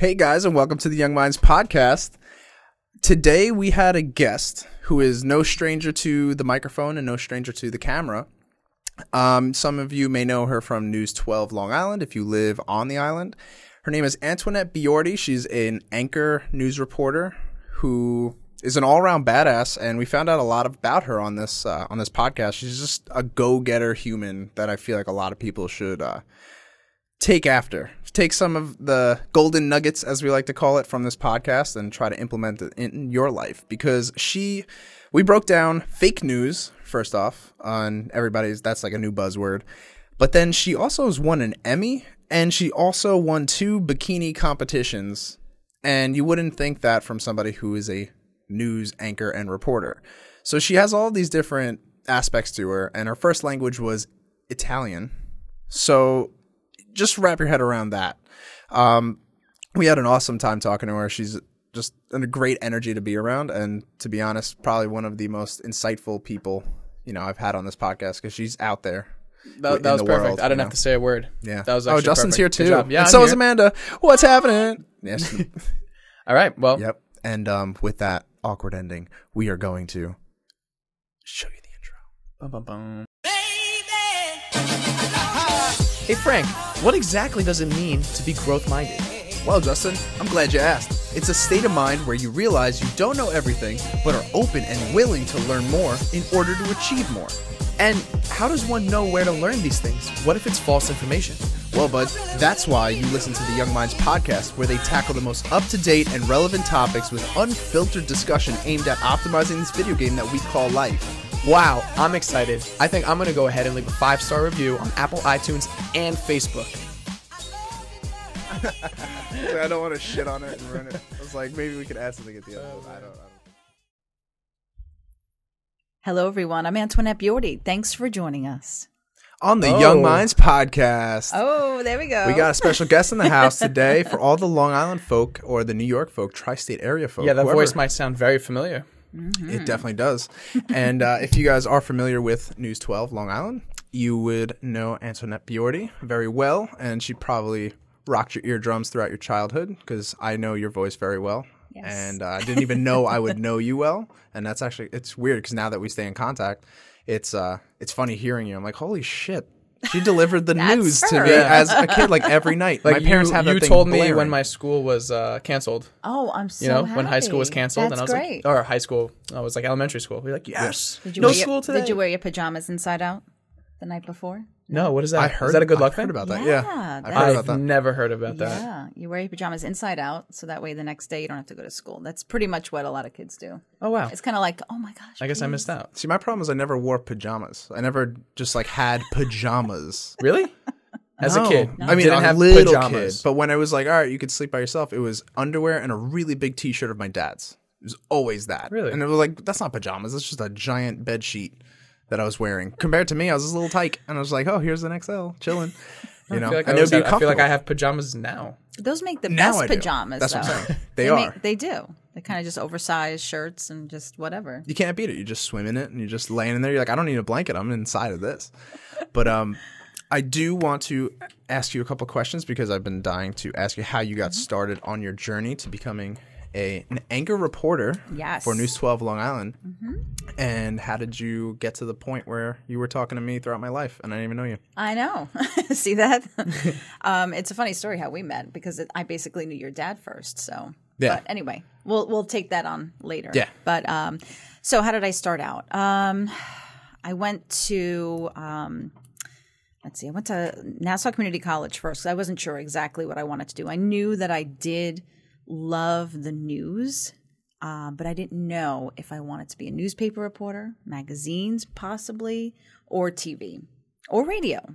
Hey guys, and welcome to the Young Minds podcast. Today we had a guest who is no stranger to the microphone and no stranger to the camera. Um, some of you may know her from News 12 Long Island if you live on the island. Her name is Antoinette Biordi. She's an anchor news reporter who is an all-around badass, and we found out a lot about her on this uh, on this podcast. She's just a go-getter human that I feel like a lot of people should uh, take after. Take some of the golden nuggets, as we like to call it, from this podcast and try to implement it in your life. Because she, we broke down fake news first off on everybody's. That's like a new buzzword. But then she also has won an Emmy, and she also won two bikini competitions. And you wouldn't think that from somebody who is a news anchor and reporter. So she has all these different aspects to her, and her first language was Italian. So just wrap your head around that. Um, we had an awesome time talking to her. She's just a great energy to be around, and to be honest, probably one of the most insightful people you know I've had on this podcast because she's out there. That, that was the perfect. world, I didn't you have to say a word. Yeah. That was oh, Justin's perfect. here too. Yeah, and I'm so is. Amanda. What's happening? Yes. All right. Well, yep. And um, with that awkward ending, we are going to show you the intro. Bum, bum, bum. Hey Frank, what exactly does it mean to be growth minded? Well, Justin, I'm glad you asked. It's a state of mind where you realize you don't know everything, but are open and willing to learn more in order to achieve more. And how does one know where to learn these things? What if it's false information? Well, bud, that's why you listen to the Young Minds podcast, where they tackle the most up to date and relevant topics with unfiltered discussion aimed at optimizing this video game that we call life. Wow, I'm excited. I think I'm going to go ahead and leave a five star review on Apple, iTunes, and Facebook. I don't want to shit on it and ruin it. I was like, maybe we could add something at the end. I don't. I don't. Hello, everyone. I'm Antoinette Biordi. Thanks for joining us. On the Oh. Young Minds podcast. Oh, there we go. We got a special guest in the house today for all the Long Island folk or the New York folk, tri-state area folk. Yeah, that whoever. voice might sound very familiar. It definitely does. and uh, if you guys are familiar with News 12 Long Island, you would know Antoinette Biordi very well, and she probably rocked your eardrums throughout your childhood because I know your voice very well. Yes. And uh, I didn't even know I would know you well, and that's actually it's weird because now that we stay in contact, it's uh it's funny hearing you. I'm like, holy shit, she delivered the That's news to her. me Yeah. as a kid, like every night. Like my parents you, have that you thing told me blaring. when my school was uh, canceled. oh, I'm so You know, when high school was canceled, That's and I was great. like, or high school, I was like elementary school. We are like, yes, did you no wear your, school today. Did you wear your pajamas inside out the night before? No, what is that? I heard is that a good I luck heard thing? about that. Yeah, Yeah, that- I've heard about I've that. never heard about that. Yeah, you wear your pajamas inside out, so that way the next day you don't have to go to school. That's pretty much what a lot of kids do. Oh wow, It's kind of like, oh my gosh. I guess I please. missed out. See, my problem is I never wore pajamas. I never just like had pajamas. Really? As No. a kid, I mean, I didn't a have little pajamas. kid. But when I was like, all right, you could sleep by yourself, it was underwear and a really big T-shirt of my dad's. It was always that. Really? And it was like, that's not pajamas. It's just a giant bed sheet that I was wearing. Compared to me, I was this little tyke, and I was like, oh, here's an XL, chilling. You know, I feel like I, and it would be had- I feel like. I have pajamas now. Those make the Now best pajamas. That's what though. I'm saying. They make- are. they do. They're kind of just oversized shirts and just whatever. you can't beat it. You just swim in it and you're just laying in there. You're like, I don't need a blanket. I'm inside of this. But um, I do want to ask you a couple questions because I've been dying to ask you how you got started on your journey to becoming a an anchor reporter Yes. for News 12 Long Island. And how did you get to the point where you were talking to me throughout my life and I didn't even know you? I know. See that? um, it's a funny story how we met because it, I basically knew your dad first. So, Yeah. But anyway, we'll we'll take that on later. Yeah. But um, so how did I start out? Um, I went to um, let's see, I went to Nassau Community College first. I wasn't sure exactly what I wanted to do. I knew that I did love the news. Uh, but I didn't know if I wanted to be a newspaper reporter, magazines, possibly, or TV or radio.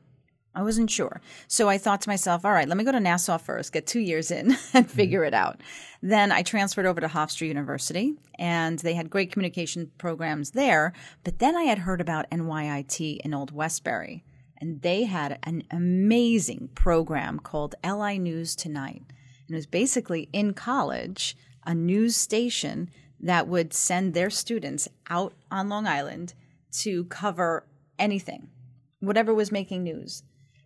I wasn't sure. So I thought to myself, all right, let me go to Nassau first, get two years in and figure it out. Then I transferred over to Hofstra University and they had great communication programs there. But then I had heard about NYIT in Old Westbury and they had an amazing program called LI News Tonight. And it was basically in college, a news station that would send their students out on Long Island to cover anything, whatever was making news.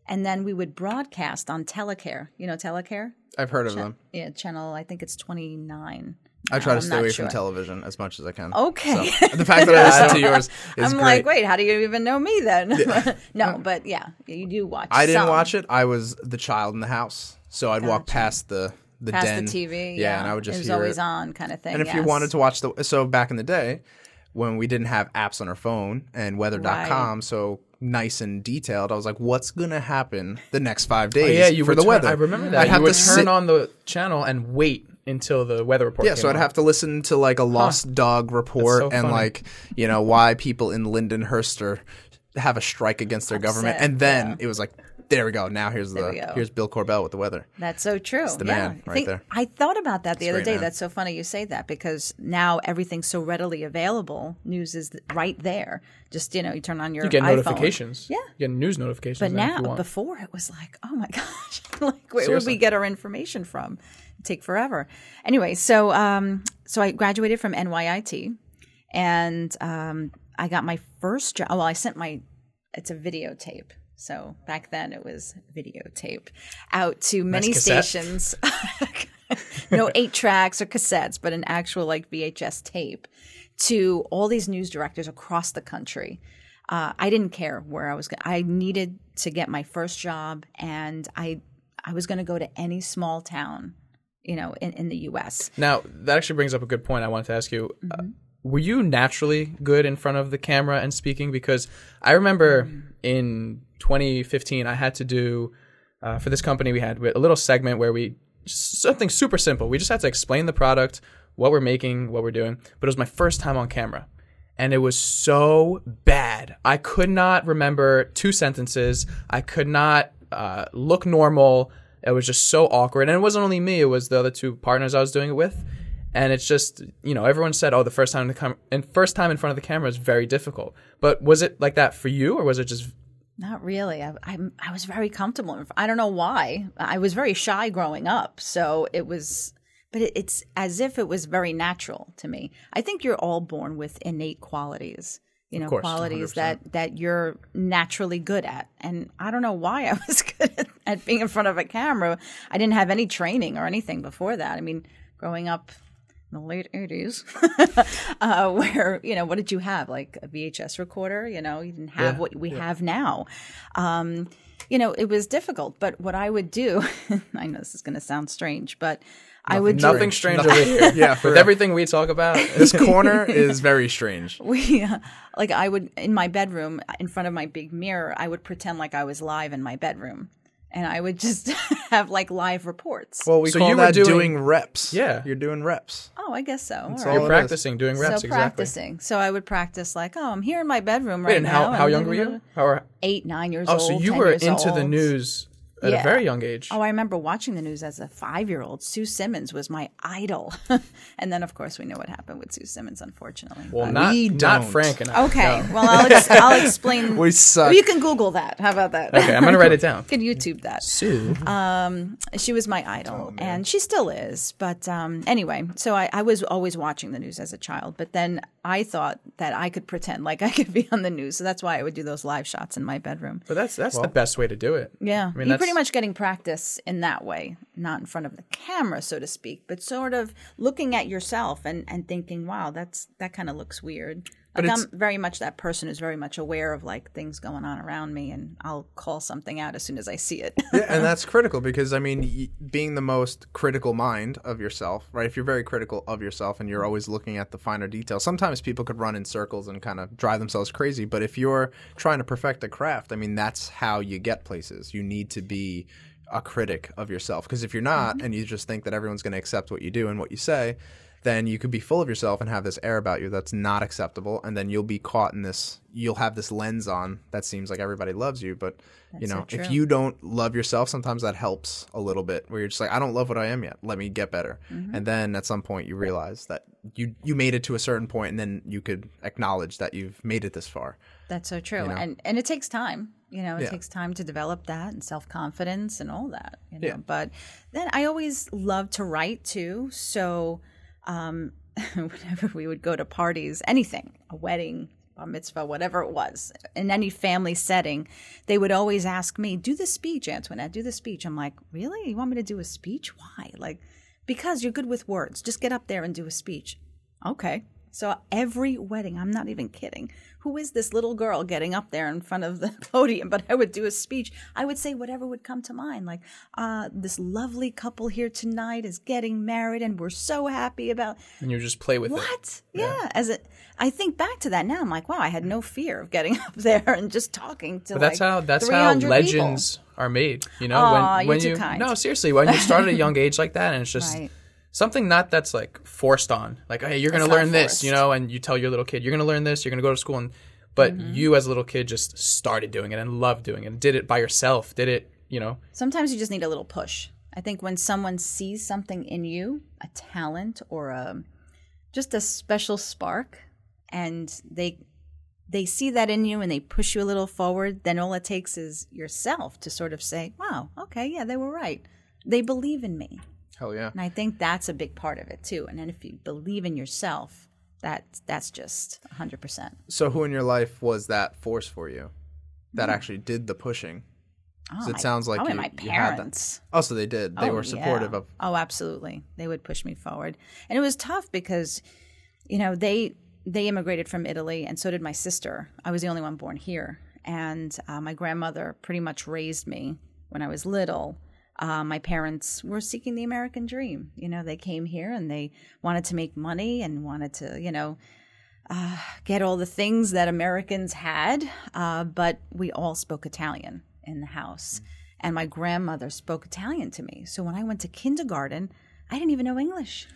and then we would broadcast on Telecare. You know Telecare? I've heard of them. Yeah, channel. I think it's twenty nine. I try to I'm stay away sure. from television as much as I can. Okay. So, the fact that I listen to yours is I'm great. like, wait, how do you even know me then? no, but yeah, you do watch. I didn't some. watch it. I was the child in the house, so I'd walk past the the past den. the TV. Yeah, and I would just it was hear always it. on, kind of thing. And if you wanted to watch the so back in the day when we didn't have apps on our phone and weather.com so nice and detailed, I was like, what's gonna happen the next five days Oh, yeah, you for the turn- weather? I remember that. I'd you have would to turn sit, on the channel and wait until the weather report. Yeah, came so I'd on. have to listen to like a lost dog report so and funny. like, you know, why people in Lindenhurst are have a strike against their government. And then yeah. it was like, there we go. Now here's we the here's Bill Korbel with the weather. That's so true. the yeah. man I right think- there. I thought about that the other day. man. That's so funny you say that because now everything's so readily available. News is right there. Just you know, you turn on your you get iPhone. notifications. Yeah. you get news notifications. But then if you now, before it was like, oh my gosh, like where would we get our information from? It'd take forever. Anyway, so um, so I graduated from NYIT, and um, I got my first job. Well, I sent my it's a videotape. So back then it was videotape out to many cassette. stations. no eight tracks or cassettes, but an actual like VHS tape to all these news directors across the country. Uh, I didn't care where I was. Go- I needed to get my first job, and I I was going to go to any small town, you know, in, in the U.S. Now that actually brings up a good point. I wanted to ask you: uh, Mm-hmm. Were you naturally good in front of the camera and speaking? Because I remember in 2015, I had to do uh, for this company. We had a little segment where we something super simple. We just had to explain the product, what we're making, what we're doing. But it was my first time on camera. And it was so bad. I could not remember two sentences. I could not uh, look normal. It was just so awkward. And it wasn't only me, it was the other two partners I was doing it with. And it's just, you know, everyone said, oh, the first time in the com- and first time in front of the camera is very difficult. But was it like that for you, or was it just Not really. I, I I was very comfortable. I don't know why. I was very shy growing up, so it was. But it, it's as if it was very natural to me. I think you're all born with innate qualities. You know, course, qualities that that you're naturally good at. And I don't know why I was good at, at being in front of a camera. I didn't have any training or anything before that. I mean, growing up in the late 80s uh, where you know what did you have? Like a vhs recorder you know you didn't have Yeah, what we have now. Um, you know it was difficult but what i would do i know this is going to sound strange but i would do nothing strange over here? Yeah, With everything we talk about, This corner is very strange. we uh, like i would in my bedroom in front of my big mirror i would pretend like i was live in my bedroom and i would just have like live reports Well, we So call you were that doing- doing, reps. Yeah. you're doing reps. oh i guess so All all right. it you're is. practicing doing reps. so exactly. practicing so i would practice like oh i'm here in my bedroom right Wait, and how, now how and- young were you? How are, eight nine years oh, old Oh, so you 10 were years into the news at Yeah. a very young age. Oh, I remember watching the news as a five year old. Sue Simmons was my idol. and then, of course, we know what happened with Sue Simmons, unfortunately. well, But- not We not. Frank and I. okay. No. Well, I'll, ex- I'll explain. We suck. You can Google that. How about that? Okay, I'm gonna write it down. You can YouTube that. Sue. Um, She was my Oh, idol, and she still is. But um, anyway, so I, I was always watching the news as a child. But then I thought that I could pretend like I could be on the news. So that's why I would do those live shots in my bedroom. But that's that's the best way to do it. Yeah, I mean, that's- pretty much getting practice in that way, not in front of the camera, so to speak, but sort of looking at yourself and, and thinking, "Wow, that's that kind of looks weird." Like I'm very much that person who's very much aware of like things going on around me, and I'll call something out as soon as I see it. yeah, and that's critical because I mean, y- being the most critical mind of yourself, right? If you're very critical of yourself and you're always looking at the finer details, sometimes people could run in circles and kind of drive themselves crazy. But if you're trying to perfect a craft, I mean, that's how you get places. You need to be a critic of yourself because if you're not mm-hmm. and you just think that everyone's going to accept what you do and what you say, then you could be full of yourself and have this air about you that's not acceptable and then you'll be caught in this you'll have this lens on that seems like everybody loves you but you That's so know if you don't love yourself sometimes that helps a little bit where you're just like i don't love what i am yet let me get better Mm-hmm. and then at some point you realize that you you made it to a certain point and then you could acknowledge that you've made it this far that's so true, know? and and it takes time. You know, it Yeah. takes time to develop that and self confidence and all that. You know, Yeah. but then I always love to write too, so. Um, whenever we would go to parties, anything, a wedding, a mitzvah, whatever it was, in any family setting, they would always ask me, "Do the speech, Antoinette. Do the speech." I'm like, "Really? You want me to do a speech? Why? Like, because you're good with words. Just get up there and do a speech." Okay. So every wedding, I'm not even kidding. Who is this little girl getting up there in front of the podium? But I would do a speech. I would say whatever would come to mind, like, uh, "This lovely couple here tonight is getting married, and we're so happy about." And you just play with it. What? Yeah. As it, I think back to that now. I'm like, wow, I had no fear of getting up there and just talking to. But that's like how that's how 300 people. legends are made. You know, Aw, when you're when you kind. no seriously when you start at a young age like that, and it's just Right. Something not that's like forced on. Like, hey, you're gonna learn this, you know, and you tell your little kid you're gonna learn this, you're gonna go to school, and but Mm-hmm. you as a little kid just started doing it and loved doing it, and did it by yourself, did it, you know. Sometimes you just need a little push. I think when someone sees something in you, a talent or a just a special spark, and they they see that in you and they push you a little forward, then all it takes is yourself to sort of say, "Wow, okay, yeah, they were right. They believe in me." Hell yeah. And I think that's a big part of it too. And then if you believe in yourself, that that's just 100%. So who in your life was that force for you that actually did the pushing? Oh, it sounds like you- my you parents. Oh, so they did. They Oh, were supportive yeah. of. Oh, absolutely. They would push me forward, and it was tough because, you know, they they immigrated from Italy, and so did my sister. I was the only one born here, and uh, my grandmother pretty much raised me when I was little. Uh, my parents were seeking the American dream. You know, they came here and they wanted to make money and wanted to, you know, uh, get all the things that Americans had, uh, but we all spoke Italian in the house. And my grandmother spoke Italian to me. So when I went to kindergarten, I didn't even know English.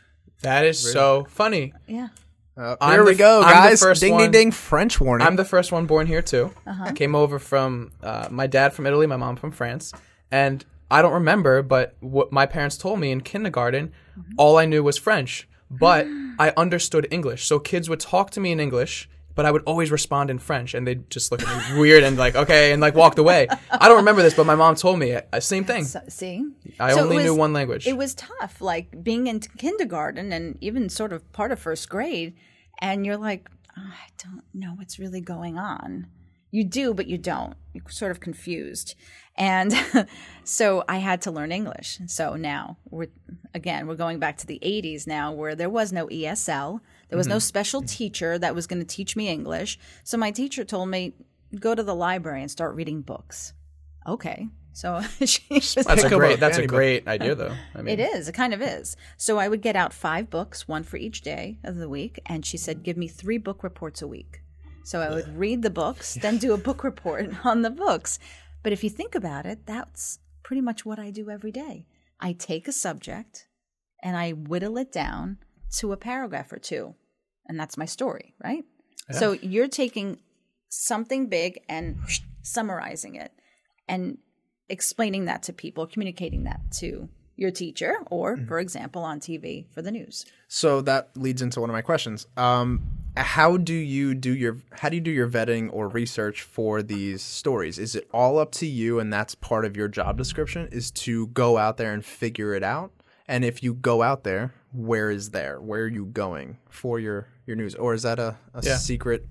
That is so funny. Yeah. Uh, I'm there the we f- go, I'm the guys. first ding, one- ding, ding. French warning. I'm the first one born here too. Uh-huh. I came over from uh, my dad from Italy, my mom from France, and I don't remember, but what my parents told me in kindergarten, Mm-hmm. all I knew was French, but I understood English. So kids would talk to me in English, but I would always respond in French, and they'd just look at me weird and like, okay, and like walked away. I don't remember this, but my mom told me uh, same thing. So, see? I So only knew one language. It was tough, like being in kindergarten and even sort of part of first grade. And you're like, "Oh, I don't know what's really going on. You do, but you don't. You're sort of confused. And so I had to learn English. So now we're, again, we're going back to the 80s now where there was no ESL, there was no mm-hmm. special teacher that was going to teach me English. So my teacher told me, go to the library and start reading books. Okay. So she was that's a great. That's a great idea, though. I mean, it is. It kind of is. So I would get out five books, one for each day of the week, and she said, "Give me three book reports a week." So I would read the books, then do a book report on the books. But if you think about it, that's pretty much what I do every day. I take a subject and I whittle it down to a paragraph or two, and that's my story, right? So you're taking something big and summarizing it and explaining that to people, communicating that to your teacher, or, for example, on TV for the news. So that leads into one of my questions. Um, how do you do your how do you do your vetting or research for these stories? Is it all up to you, and that's part of your job description? Is to go out there and figure it out? And if you go out there, where is there? Where are you going for your your news? Or is that a, a Yeah. secret?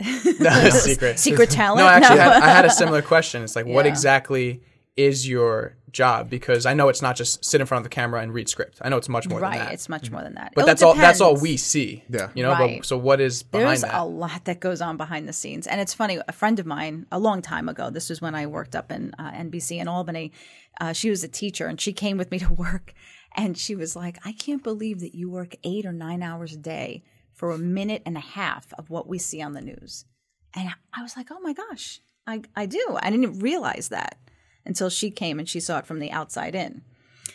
secret. Secret talent? No, actually, I, had, I had a similar question. It's like, what exactly is your job? Because I know it's not just sit in front of the camera and read script. I know it's much more right. than that. It's much more than that. but It that's all. That's all we see. Yeah. You know. Right. But so what is behind There's that? a lot that goes on behind the scenes. And it's funny, a friend of mine, a long time ago, this was when I worked up in uh, NBC in Albany, uh, she was a teacher and she came with me to work. And she was like, I can't believe that you work eight or nine hours a day for a minute and a half of what we see on the news. And I was like, oh my gosh, I, I do. I didn't realize that until she came and she saw it from the outside in.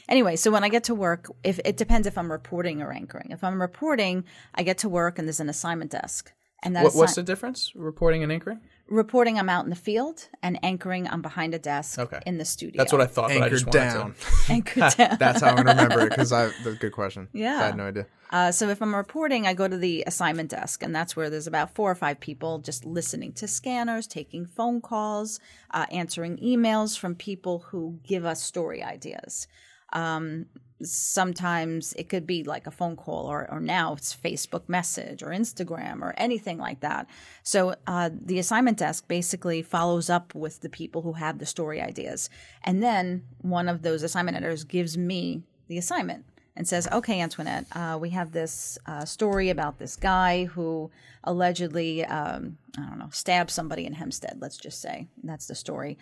Anyway, so when I get to work, if it depends if I'm reporting or anchoring. If I'm reporting, I get to work and there's an assignment desk. And that what, what's the difference? Reporting and anchoring. Reporting I'm out in the field and anchoring I'm behind a desk Okay. in the studio. That's what I thought. but I just Anchored down. To, anchored down. That's how I'm gonna remember it because I. That's a good question. Yeah. I had no idea. Uh, so if I'm reporting, I go to the assignment desk, and that's where there's about four or five people just listening to scanners, taking phone calls, uh, answering emails from people who give us story ideas. Um, sometimes it could be like a phone call or, or now it's facebook message or instagram or anything like that. So uh, the assignment desk basically follows up with the people who have the story ideas. And then one of those assignment editors gives me the assignment and says okay antoinette uh, we have this uh, story about this guy who allegedly um, i don't know stabbed somebody in hempstead let's just say. That's the story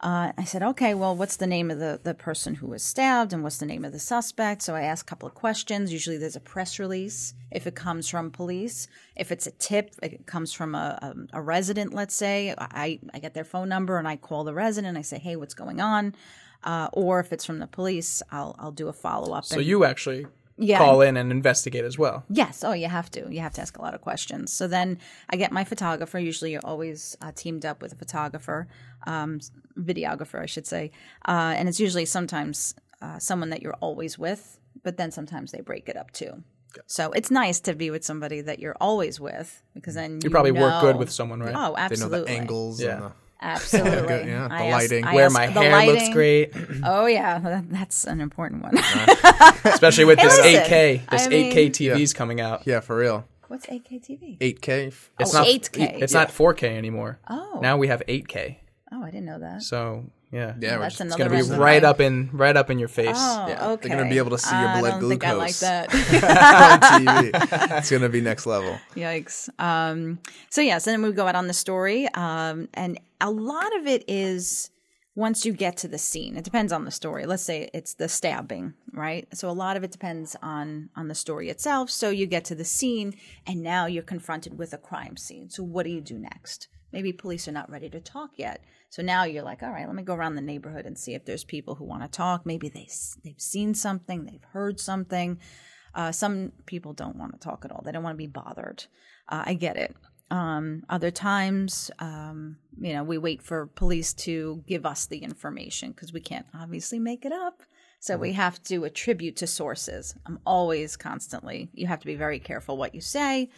uh, I said, okay, well, what's the name of the, the person who was stabbed and what's the name of the suspect? So I asked a couple of questions. Usually there's a press release if it comes from police. If it's a tip, it comes from a, a, a resident, let's say. I, I get their phone number and I call the resident. I say, hey, what's going on? Uh, or if it's from the police, I'll, I'll do a follow up. So you actually Yeah. call in and investigate as well. Yes. Oh, you have to. You have to ask a lot of questions. So then I get my photographer. Usually, you're always uh, teamed up with a photographer, um, videographer, I should say. Uh, and it's usually sometimes uh, someone that you're always with, but then sometimes they break it up too. So it's nice to be with somebody that you're always with because then you, probably work good with someone, right? Oh, absolutely. They know absolutely. the angles. Yeah. And the, Absolutely. Good, yeah, the I ask- lighting. I Where ask my the hair looks great, Oh yeah, that's an important one. especially with this listen, 8K, this I 8K TVs coming out. yeah, for real. What's AKTV? 8K. It's Oh, not 8K. It's not 4K anymore. Oh. Now we have 8K. Oh, I didn't know that. So yeah, Yeah, we're that's just- another it's gonna be right up in right up in your face. Oh, Yeah, okay. they're gonna be able to see your I blood don't think I like glucose. that. on TV. It's gonna be next level. Yikes. Um, so yes, and then we go out on the story, um, and a lot of it is once you get to the scene. It depends on the story. Let's say it's the stabbing, right? So a lot of it depends on on the story itself. So you get to the scene, and now you're confronted with a crime scene. So what do you do next? Maybe police are not ready to talk yet. So now you're like, all right, let me go around the neighborhood and see if there's people who want to talk. Maybe they they've seen something, they've heard something. Uh, some people don't want to talk at all. They don't want to be bothered. Uh, I get it. Um, other times, um, you know, we wait for police to give us the information because we can't obviously make it up. So we have to attribute to sources. I'm always constantly, you have to be very careful what you say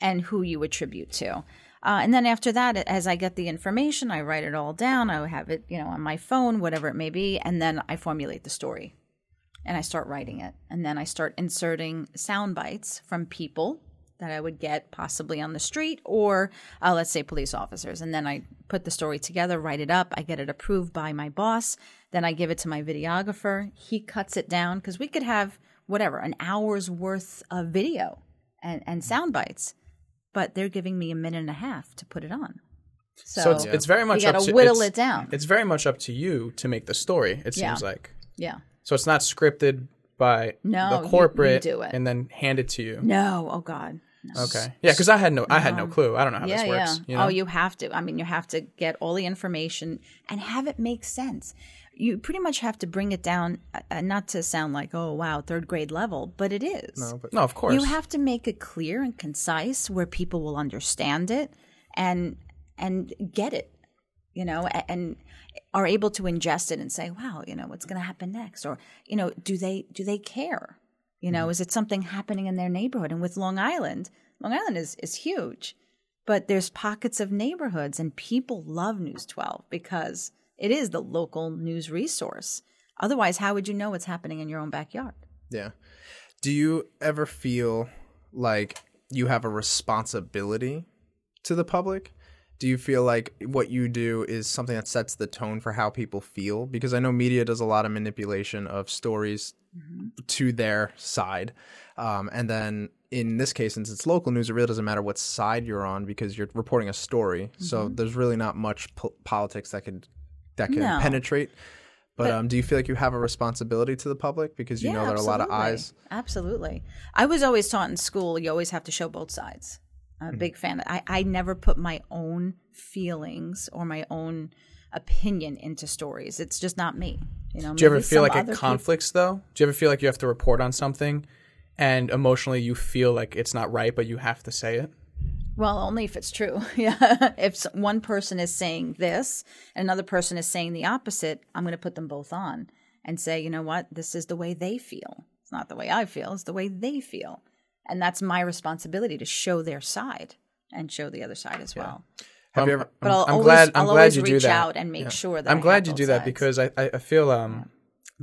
and who you attribute to. Uh, and then after that, as I get the information, I write it all down. I have it, you know, on my phone, whatever it may be, and then I formulate the story and I start writing it. And then I start inserting sound bites from people that I would get possibly on the street or, uh, let's say, police officers. And then I put the story together, write it up. I get it approved by my boss. Then I give it to my videographer. He cuts it down because we could have whatever, an hour's worth of video and, and sound bites, but they're giving me a minute and a half to put it on. So, So it's, it's very much you up gotta to whittle it's- it down. It's very much up to you to make the story. It Yeah. seems like yeah. so it's not scripted by No, you- the you corporate do it. and then hand it to you. No, oh God. No. Okay, yeah, because I had no I had no um, clue. I don't know how yeah, this works. Yeah. You oh, know? Oh, you have to. I mean, you have to get all the information and have it make sense. You pretty much have to bring it down, uh, uh, not to sound like, oh, wow, third grade level, but it is. No, but no, of course. You have to make it clear and concise where people will understand it and and get it, you know, a- and are able to ingest it and say, wow, you know, what's going to happen next, or you know, do they do they care? You know, is it something happening in their neighborhood? And with Long Island, Long Island is is huge, but there's pockets of neighborhoods, and people love News 12 because it is the local news resource. Otherwise, how would you know what's happening in your own backyard? Yeah. Do you ever feel like you have a responsibility to the public? Do you feel like what you do is something that sets the tone for how people feel? Because I know media does a lot of manipulation of stories to their side. Um, and then in this case, since it's local news, it really doesn't matter what side you're on because you're reporting a story. So there's really not much po- politics that could that can No. penetrate. But, um, do you feel like you have a responsibility to the public because you know there are a lot of eyes? Absolutely. I was always taught in school you always have to show both sides. I'm a big fan. I, I never put my own feelings or my own opinion into stories. It's just not me. You know, Do you ever feel like it conflicts though? Do you ever feel like you have to report on something and emotionally you feel like it's not right but you have to say it? Well, only if it's true. yeah. If one person is saying this and another person is saying the opposite, I'm going to put them both on and say, you know what? This is the way they feel. It's not the way I feel, it's the way they feel. And that's my responsibility to show their side and show the other side as well. Have you ever? But I'll I'm always, glad- I'm I'll glad always you do reach that. out and make sure that I'm glad you do that sides. because I, I I feel um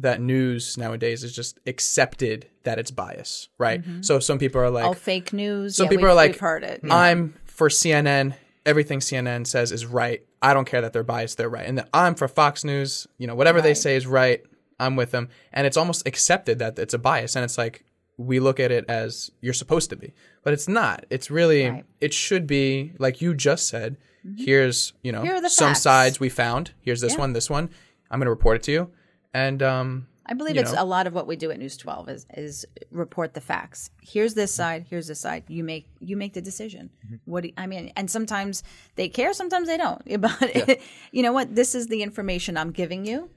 that news nowadays is just accepted that it's bias, right? So some people are like, All fake news. some yeah, people are like, heard it. I'm for CNN. Everything CNN says is right. I don't care that they're biased. They're right. And then I'm for Fox News. You know, whatever they say is right. I'm with them. And it's almost accepted that it's a bias. And it's like we look at it as you're supposed to be, but it's not. It's really Right. it should be like you just said. Here's you know Mm-hmm. Here some facts. sides we found. Here's this Yeah. one. This one. I'm going to report it to you. And um, I believe it's know. a lot of what we do at News 12 is is report the facts. Here's this side, here's this side. You make you make the decision. Mm-hmm. What do I mean, and sometimes they care, sometimes they don't. But you know what? This is the information I'm giving you,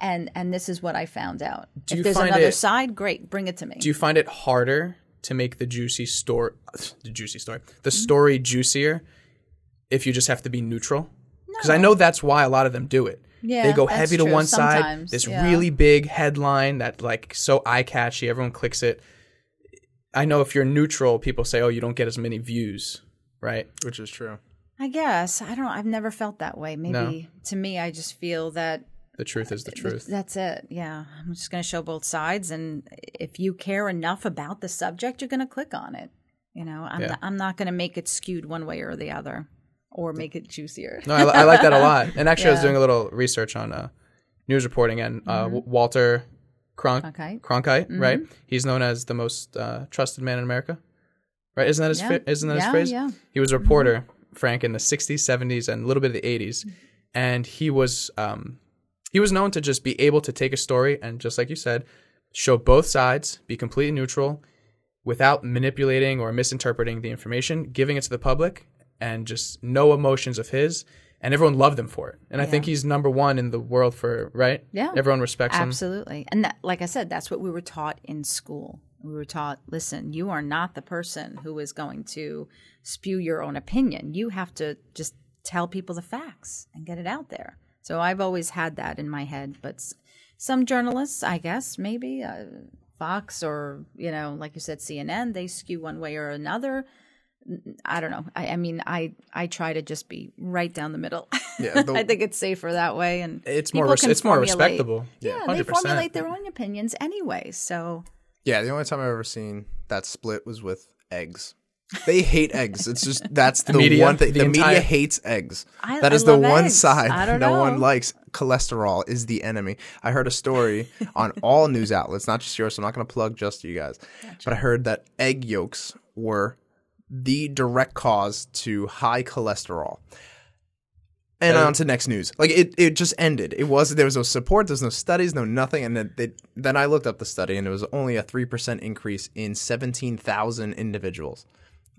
and and this is what I found out. Do if you there's find another it- side, great, bring it to me. do you find it harder to make the juicy story, the juicy story, the Mm-hmm. story juicier if you just have to be neutral? Because I know that's why a lot of them do it. Yeah, they go that's heavy to true. one side. This yeah. really big headline that like so eye catchy, everyone clicks it. I know if you're neutral, people say, "Oh, you don't get as many views," right? which is true. I guess I don't. I've never felt that way. Maybe to me, I just feel that The truth is the truth. That's it. Yeah. I'm just going to show both sides. And if you care enough about the subject, you're going to click on it. You know, I'm, Yeah. not, I'm not going to make it skewed one way or the other or make it juicier. No, I, I like that a lot. And actually, I was doing a little research on uh, news reporting, and uh, W- Walter Cron- Okay. Cronkite, right? He's known as the most uh, trusted man in America, right? Isn't that his Yeah. isn't that his phrase? yeah. He was a reporter, Frank, in the '60s, '70s, and a little bit of the '80s, and he was um, he was known to just be able to take a story and just like you said, show both sides, be completely neutral, without manipulating or misinterpreting the information, giving it to the public, and just no emotions of his. And everyone loved him for it. And I think he's number one in the world for right. Yeah. everyone respects him. Absolutely. And that, like I said, that's what we were taught in school. We were taught, listen, you are not the person who is going to spew your own opinion. You have to just tell people the facts and get it out there. So I've always had that in my head. But some journalists, I guess, maybe uh, Fox or, you know, like you said, CNN, they skew one way or another. I don't know. I, I mean, I I try to just be right down the middle. Yeah, the- I think it's safer that way, and It's more res- it's more respectable. Yeah, Yeah, they 100%. formulate their own opinions anyway. So Yeah, the only time I've ever seen that split was with eggs. They hate eggs. It's just that's the, media? one thing. The The, entire- media hates eggs. I- that I is the love one eggs. side I don't no know. one likes. Cholesterol is the enemy. I heard a story on all news outlets, not just yours. So I'm not going to plug just you guys, but I heard that egg yolks were the direct cause to high cholesterol. And on to next news. Like it, it just ended. It was there was no support. There's no studies, no nothing. And then, they, then I looked up the study, and it was only a three percent increase in seventeen thousand individuals.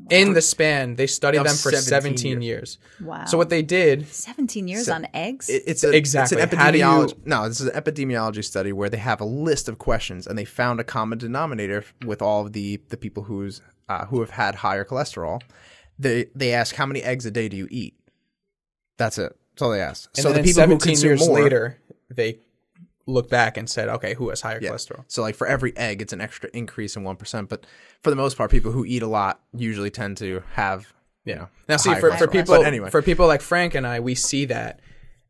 In the span they studied Of them for 17 17, years. wow. So what they did, 17 years on eggs? It, it's a, Exactly. It's an How do you- epidemiology. No, this is an epidemiology study where they have a list of questions, and they found a common denominator with all of the the people who's uh, who have had higher cholesterol. They they ask how many eggs a day do you eat? That's it. That's all they ask. and so then the people who 17 consume years more, later, they looked back and said, okay, who has higher Yeah. cholesterol? So like for every egg, it's an extra increase in one percent. But for the most part, people who eat a lot usually tend to have you know. Now, see, higher for, for people, But anyway, for people like Frank and I, we see that,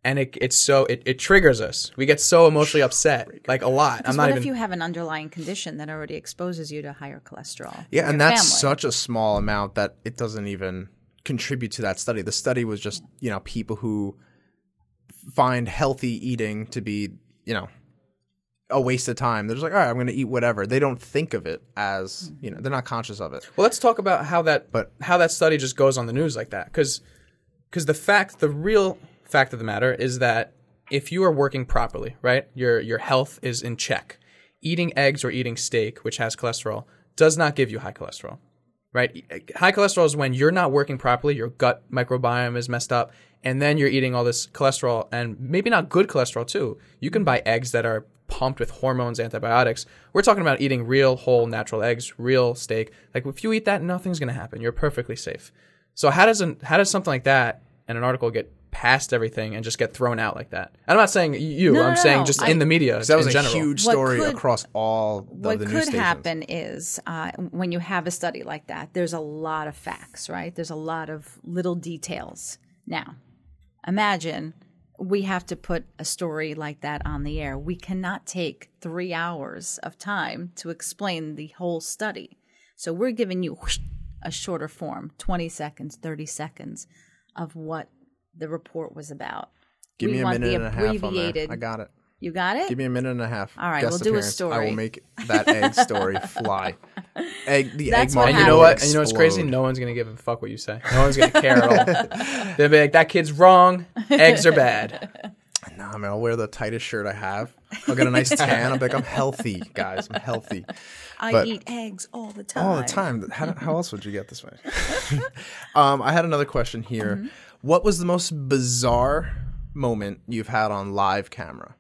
and it, it's so it, it triggers us. We get so emotionally upset, like a lot. I'm not what even. if you have an underlying condition that already exposes you to higher cholesterol? Yeah, and that's family? such a small amount that it doesn't even contribute to that study. The study was just, you know, people who find healthy eating to be, you know, a waste of time. They're just like, all right, I'm going to eat whatever. They don't think of it as, you know, they're not conscious of it. well, let's talk about how that But- how that study just goes on the news like that, because because the fact, the real fact of the matter is that if you are working properly, right, your your health is in check. Eating eggs or eating steak, which has cholesterol, does not give you high cholesterol. Right? High cholesterol is when you're not working properly, your gut microbiome is messed up, and then you're eating all this cholesterol and maybe not good cholesterol too. You can buy eggs that are pumped with hormones, antibiotics. We're talking about eating real, whole, natural eggs, real steak. Like if you eat that, nothing's going to happen. You're perfectly safe. So how does an, how does something like that and an article get past everything and just get thrown out like that? I'm not saying you. No, no, I'm no, saying no. just I- in the media That was in a general. huge story could- across all of what the news could stations. happen is uh, when you have a study like that, there's a lot of facts, right? There's a lot of little details. Now, imagine we have to put a story like that on the air. We cannot take three hours of time to explain the whole study. So we're giving you whoosh, a shorter form 20 seconds, 30 seconds of what the report was about. Give we me a want minute the and a half on abbreviated. there. I got it. You got it? Give me a minute and a half. All right, Guest we'll do a appearance. I will make that egg story fly. Egg, the That's egg what market And you know what? And you know what's crazy? No one's gonna give a fuck what you say. No one's gonna care at all. They'll be like, "That kid's wrong. Eggs are bad." Nah, man, I'll wear the tightest shirt I have. I'll get a nice tan. I'll be like, I'm healthy, guys. I'm healthy. I but- eat eggs all the time. All the time. How, how else would you get this way? um, I had another question here. Mm-hmm. What was the most bizarre moment you've had on live camera?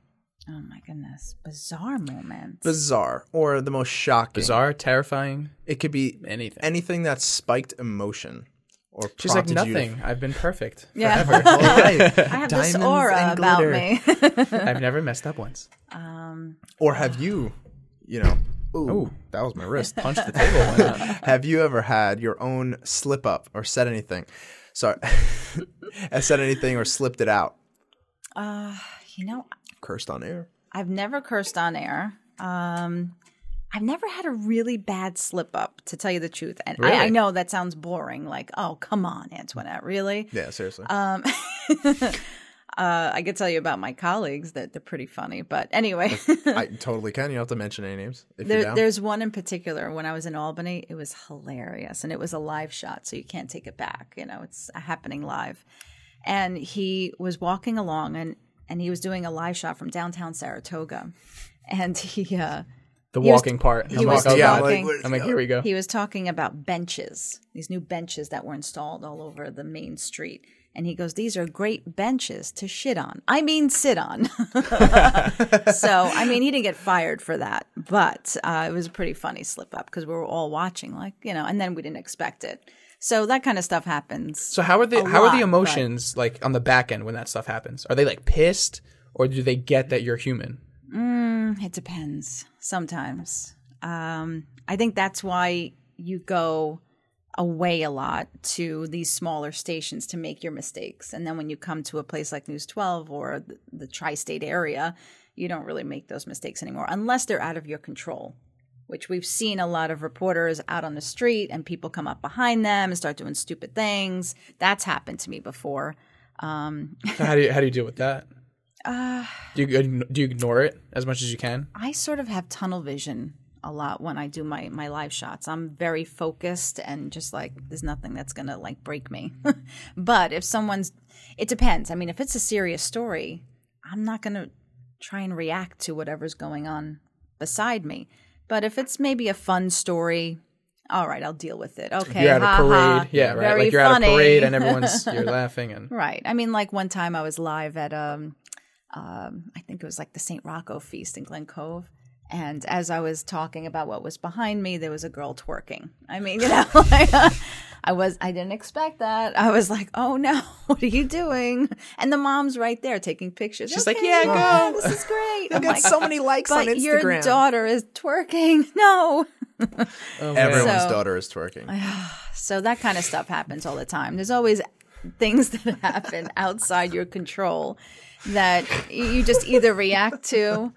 Oh my goodness. Bizarre moments. Bizarre or the most shocking? Bizarre, terrifying, It could be anything. anything that spiked emotion or She's like prompted you to- nothing. I've been perfect. yeah. All right. I have this aura about me. I've never messed up once. Um, Or have you, you know, ooh, Ooh. that was my wrist. Punch the table. Have you ever had your own slip up or said anything? Sorry, said anything or slipped it out? uh, you know, Cursed on air. I've never cursed on air. Um, I've never had a really bad slip up, to tell you the truth. And I, I know that sounds boring. Like, oh, come on, Antoinette, really? Yeah, seriously. Uh, I could tell you about my colleagues that they're pretty funny. But anyway, I totally can. You don't have to mention any names if there, there's one in particular when I was in Albany. It was hilarious, and it was a live shot, so you can't take it back. You know, it's happening live. And he was walking along, and and he was doing a live shot from downtown Saratoga, and he uh, The He was- walking part. he I'm was like, oh, yeah, God. talking- like, I'm like, here we go. he was talking about benches, these new benches that were installed all over the main street. And he goes, These are great benches to shit on. I mean, sit on. so, I mean, he didn't get fired for that, but uh, it was a pretty funny slip up because we were all watching, like, you know, and then we didn't expect it. So, that kind of stuff happens. So how are the how are lot, the but- emotions like on the back end when that stuff happens? Are they like pissed or do they get that you're human? It depends sometimes. Um, I think that's why you go away a lot to these smaller stations to make your mistakes. And then when you come to a place like News 12 or the, the tri state area, you don't really make those mistakes anymore unless they're out of your control. Which we've seen a lot of reporters out on the street and people come up behind them and start doing stupid things. That's happened to me before. So how do you how do you deal with that? Uh, Do you do you ignore it as much as you can? I sort of have tunnel vision a lot when I do my my live shots. I'm very focused and just like there's nothing that's gonna like break me. but if someone's, it depends. I mean, if it's a serious story, I'm not gonna try and react to whatever's going on beside me. But if it's maybe a fun story, all right, I'll deal with it. Okay, You're at a parade, ha. yeah, right. Very like you're funny. at a parade and everyone's you're laughing and Right. I mean, like one time I was live at um, um, I think it was like the St. Rocco feast in Glen Cove. And as I was talking about what was behind me, there was a girl twerking. I mean, you know, like, I was, I didn't expect that. I was like, oh no, what are you doing? And the mom's right there taking pictures. She's like, "Okay, "Yeah, yeah, go." This is great. I'm oh got like, so many likes on but your daughter is twerking. No. oh, Everyone's So- daughter is twerking. So that kind of stuff happens all the time. There's always things that happen outside your control that you just either react to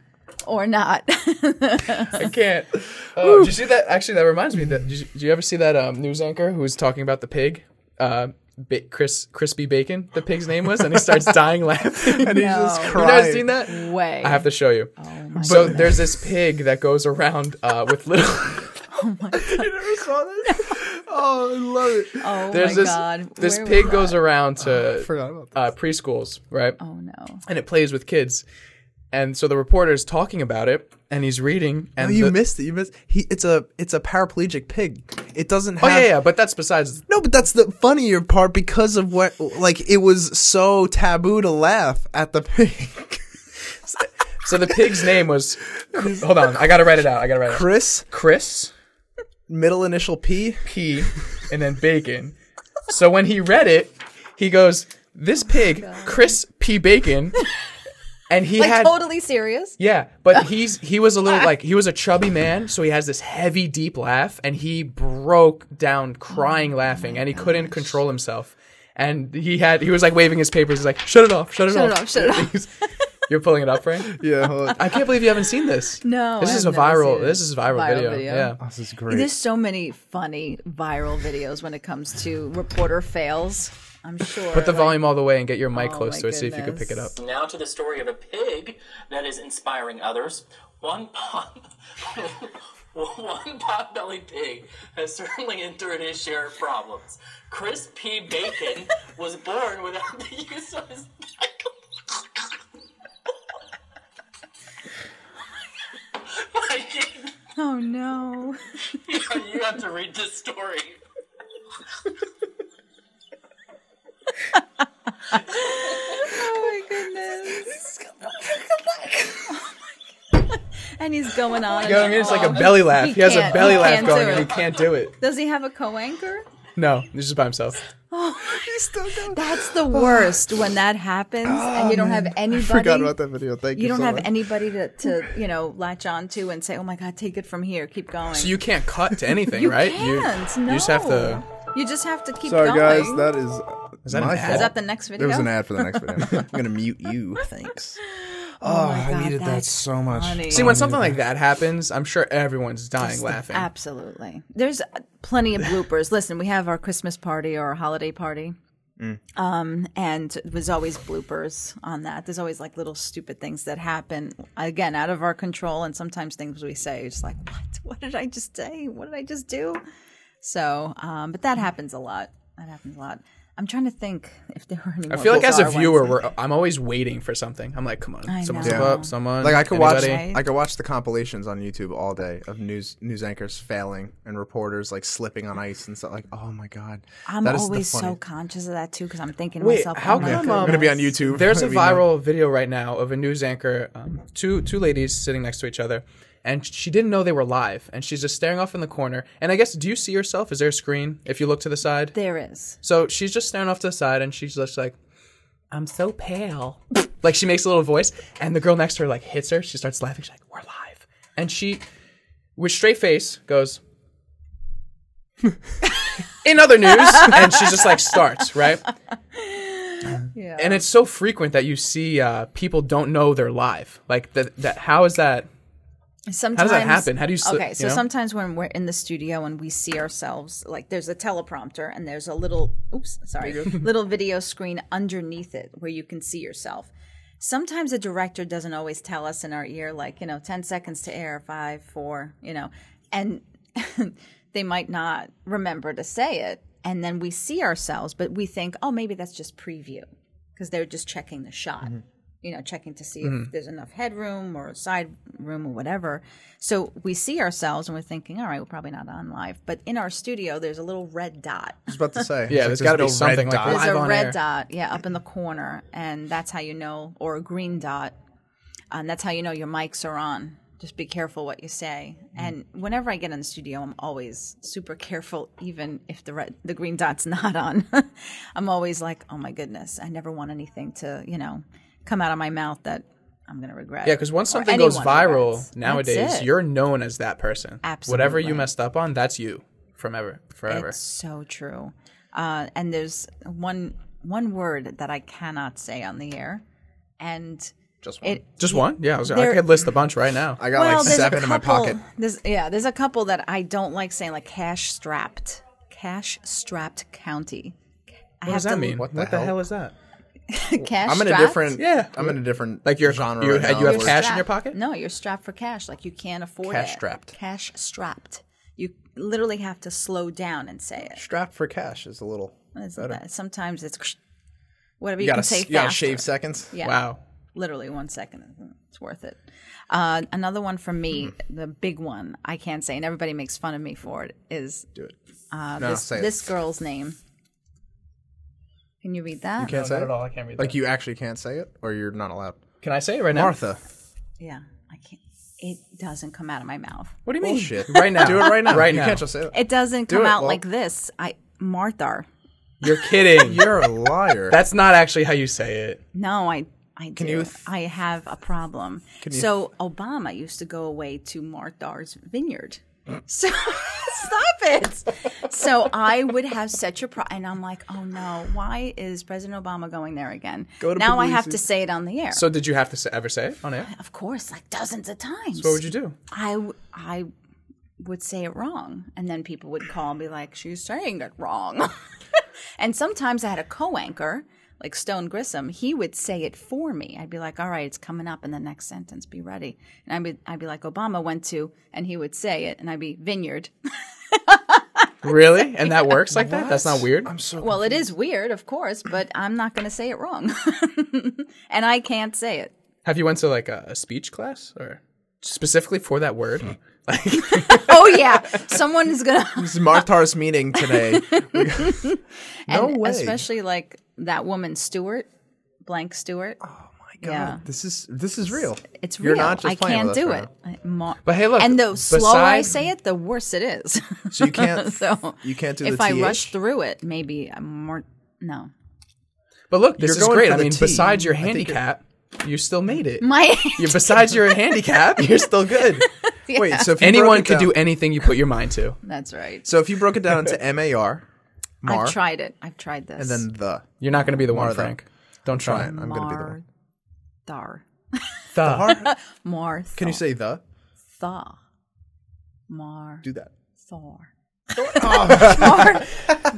or not. I can't. Oh, did you see that? Actually, that reminds me. That did you, did you ever see that um, news anchor who was talking about the pig? Uh, ba- Chris Crispy Bacon, the pig's name was, and he starts dying laughing. and he's just No. You crying. guys seen that? Way. I have to show you. Oh so there's this pig that goes around uh, with little. oh my god. you never saw this? Oh, I love it. oh There's my this god. this Where pig goes that? around to Forgot about that. uh, preschools, right? Oh no. And it plays with kids. And so the reporter is talking about it, and he's reading. And Oh, you the- missed it. You missed. He. It's a. It's a paraplegic pig. It doesn't Oh have. yeah, yeah, but that's besides. No, but that's the funnier part because of what. Like it was so taboo to laugh at the pig. So the pig's name was. Hold on, I gotta write it out. I gotta write it. out. Chris, Chris middle initial P. P, and then bacon. So when he read it, he goes, "This oh pig, Chris P. Bacon," and he Like had. totally serious. Yeah, but he's he was a little like he was a chubby man, so he has this heavy, deep laugh, and he broke down crying, oh laughing, and he couldn't control himself. and he had he was like waving his papers. He's like, "Shut it off! Shut it Shut it off! off, shut it off." You're pulling it up, Frank. Yeah, hold on. I can't believe you haven't seen this. No, this I is a viral. This is a viral, Viral video. video. Yeah. this is great. There's so many funny viral videos when it comes to reporter fails. I'm sure. Put the like- volume all the way and get your mic Oh close to it. See if you can pick it up. Now to the story of a pig that is inspiring others. One pot, one pot-bellied pig has certainly endured his share of problems. Chris P. Bacon was born without the use of his. Mikey, Oh no. you have to read this story. Oh my goodness. and he's going on. Going in, it's like a belly laugh. He He, has a belly he laugh going, and he can't do it. Does he have a co-anchor? No, he's just by himself. Oh, He's still going. That's the worst when that happens and you don't oh, have anybody. Forgot about that video. Thank you. You don't so have much. anybody to, to you know latch on to and say, "Oh my God, take it from here, keep going." So you can't cut to anything, You right? can't. you, no. you just have to. You just have to keep Sorry, going. guys. That is. Is that my fault. Is that the next video? There was an ad for the next video. I'm gonna mute you. Thanks. Oh, my I God, needed that that's so much. funny. See, when something like that happens, I'm sure everyone's dying laughing. Absolutely. There's uh, plenty of bloopers. Listen, we have our Christmas party or our holiday party. Mm. Um, and there's always bloopers on that. There's always like little stupid things that happen, again, out of our control. And sometimes things we say, it's like, what? What did I just say? What did I just do? So, um, but that happens a lot. That happens a lot. I'm trying to think if there were any. I feel like as a viewer, ones. we're, I'm always waiting for something. I'm like, come on, I someone Yeah. up, someone. Like I could watch. Right. I could watch the compilations on YouTube all day of news news anchors failing and reporters like slipping on ice and stuff. Like, oh my god, I'm That is always so conscious of that too because I'm thinking to Wait, myself, how oh my come, goodness. um, gonna be on YouTube. There's a Gonna be mad. viral video right now of a news anchor, um, two two ladies sitting next to each other, and she didn't know they were live, and she's just staring off in the corner. And I guess, do you see yourself? Is there a screen if you look to the side? There is. So she's just staring off to the side, and she's just like, "I'm so pale." like she makes a little voice, and the girl next to her like hits her. She starts laughing. She's like, "We're live," and she, with straight face, goes. In other news, and she just like starts right, Yeah. and it's so frequent that you see uh, people don't know they're live. Like that. That how is that? Sometimes, happen? How do you sli- Okay, you so know? sometimes when we're in the studio and we see ourselves, like there's a teleprompter and there's a little, oops, sorry, little video screen underneath it where you can see yourself. Sometimes the director doesn't always tell us in our ear, like you know, ten seconds to air, five, four, you know, and they might not remember to say it, and then we see ourselves, but we think, oh, maybe that's just preview because they're just checking the shot mm-hmm. You know, checking to see if mm-hmm. there's enough headroom or side room or whatever. So we see ourselves and we're thinking, all right, we're probably not on live. But in our studio, there's a little red dot. I was about to say. Yeah, It's there's gotta be no red something like dot. live There's a on red air. dot, yeah, up in the corner, and that's how you know, or a green dot, uh, and that's how you know your mics are on. Just be careful what you say. Mm-hmm. And whenever I get in the studio, I'm always super careful, even if the red, the green dot's not on. I'm always like, oh my goodness, I never want anything to, you know, come out of my mouth that I'm going to regret. Yeah, because once something goes viral regrets. Nowadays, you're known as that person. Absolutely. Whatever you messed up on, that's you from ever, forever. It's so true. Uh, and there's one one word that I cannot say on the air, and Just one. it Just one? Yeah, I, was, I could list a bunch right now. I got well, like there's a seven in my pocket. There's yeah, there's a couple that I don't like saying, like cash strapped, cash strapped county. I what does have that to- mean? What What the the, hell? hell is that? cash I'm in a different. Yeah. I'm in a different Like you're genre. you, right you have You're cash in your pocket? No, you're strapped for cash. Like you can't afford Cash it. strapped. Cash strapped. You literally have to slow down and say it. Strapped for cash is a little. Isn't that- Sometimes it's whatever you, You can gotta, say you gotta shave seconds. Yeah. Wow. literally one second. It's worth it. Uh, another one for me, Mm-hmm. the big one I can't say, and everybody makes fun of me for it, is Do it. uh, No, this, say it. this girl's name. Can you read that? You can't say it. at all. I can't read that. Like you actually can't say it, or you're not allowed. Can I say it right now? Martha. Yeah, I can't. It doesn't come out of my mouth. What do you mean? Bullshit. Right now. Do it right now. Right you now. can't just say it. It doesn't come it, out Walt. like this. I Martha. You're kidding. You're a liar. That's not actually how you say it. No, I I do. you th- I have a problem. so Obama used to go away to Martha's Vineyard. So stop it. So I would have such a problem, and I'm like, oh no, why is President Obama going there again? Go to now I have to say it on the air. So did you have to say, ever say it on air? of course, like dozens of times. What would you do? I, I would say it wrong, and then people would call and be like, "She's saying it wrong." and sometimes I had a co-anchor, like Stone Grissom. He would say it for me. I'd be like, "All right, it's coming up in the next sentence. Be ready." And I'd be, I'd be like, "Obama went to," and he would say it, and I'd be Vineyard. Really? And that works like that? That's not weird? I'm so well, it is weird, of course, but I'm not going to say it wrong, and I can't say it. Have you went to like a, a speech class or specifically for that word? Hmm. Like, Oh yeah, someone is gonna. This is Marthar's meeting today. no and way. Especially like that woman Stewart, blank Stewart. oh my god. Yeah. This is this is real. It's You're real. not just I can't with do it. I- Mar- But hey, look, and the slower I say it, the worse it is. So you can't so you can't do if the I TH? rush through it, maybe I'm more. No, but look, this You're is great. I mean, T. besides your I think you're- handicap, you still made it. my You're, besides your handicap, you're still good. Wait, so if you Anyone it could do anything you put your mind to. that's right. So if you broke it down into M A R, Mar, I've tried it. I've tried this. and then the You're not going to be the one, Martha. Frank. Don't try. Fine, I'm gonna be the one. Mar. The. Mar. Can you say the? thaw? Mar. Do that. Thor. Oh.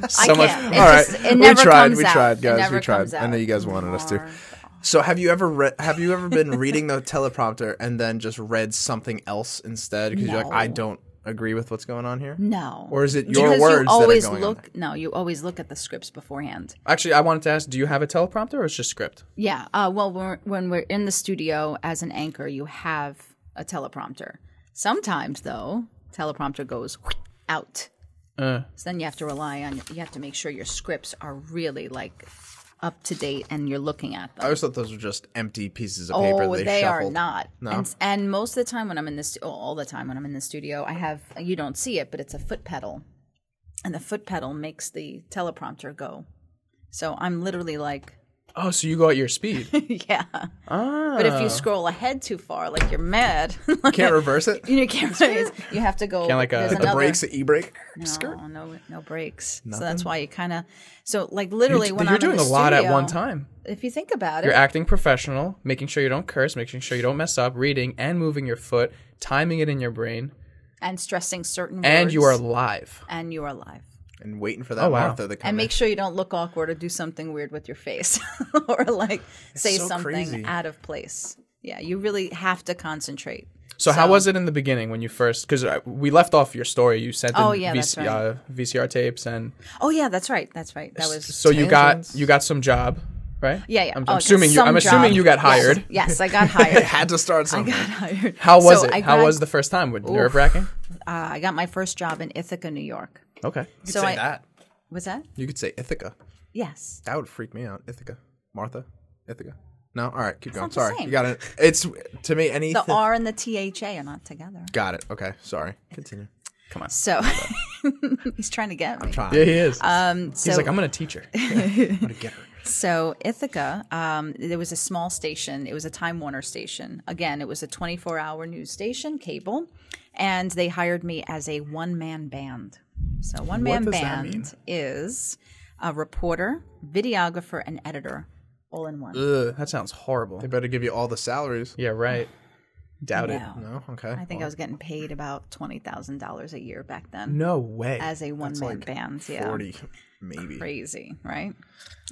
So I much- can't. It All right, just- it never we tried. comes we out. tried, guys. we tried. I know you guys wanted us to. So have you ever read? Have you ever been reading the teleprompter and then just read something else instead because you're like, I don't agree with what's going on here? No. Or is it your because words you that are always going on look. No, you always look at the scripts beforehand. Actually, I wanted to ask do you have a teleprompter or it's just script? Yeah. Uh, well, when we're, when we're in the studio as an anchor, you have a teleprompter. Sometimes, though, teleprompter goes out. Uh, So then you have to rely on. You have to make sure your scripts are really like up to date and you're looking at them. I always thought those were just empty pieces of oh, paper. Oh, they, they, are not. No? And, and most of the time when I'm in this, oh, all the time when I'm in the studio, I have you don't see it, but it's a foot pedal, and the foot pedal makes the teleprompter go. So I'm literally like, oh, so you go at your speed. yeah. ah. But if you scroll ahead too far, like you're mad, Can't reverse it. you can't. reverse You have to go. Can't like, a, there's hit The brakes, the e brake. Skirt. No, no, no brakes. So that's why you kind of. So like literally, when you're I'm doing in a the lot at one time. If you think about it. You're acting professional, making sure you don't curse, making sure you don't mess up, reading and moving your foot, timing it in your brain, and stressing certain and words, you are live. and you are live. And waiting for that Oh, wow. Martha to come and in. make sure you don't look awkward or do something weird with your face or like say so something crazy. out of place. Yeah, you really have to concentrate. So, how was it in the beginning when you first? Because we left off your story. You sent in Oh, yeah, that's right. uh, VCR tapes, and Oh yeah, that's right. That's right. That was so you got you got some job, right? yeah, yeah. I'm, Oh, I'm assuming you. I'm assuming you got hired. Yes, I got It hired. had to start something. I got hired. How was So it? I How was the first time? Nerve wracking. Uh, I got my first job in Ithaca, New York. Okay. You could So say I that. was that You could say Ithaca. yes. That would freak me out. Ithaca, Martha, Ithaca. No, all right, keep going. Sorry, you got it. It's to me any. The R and the THA are not together. Got it. Okay, sorry. Continue. Come on. So he's trying to get me. Trying. Yeah, he is. Um, so, He's like, I'm gonna teach her. I'm gonna get her. So Ithaca, um, there was a small station. It was a Time Warner station. Again, it was a 24-hour news station, cable, and they hired me as a one-man band. So one-man band is a reporter, videographer, and editor, all in one. Ugh, that sounds horrible. They better give you all the salaries. Yeah, right. Doubt it. No. No, okay. I think I was getting paid about twenty thousand dollars a year back then No way. as a one-man band. Yeah, forty, maybe. crazy, right?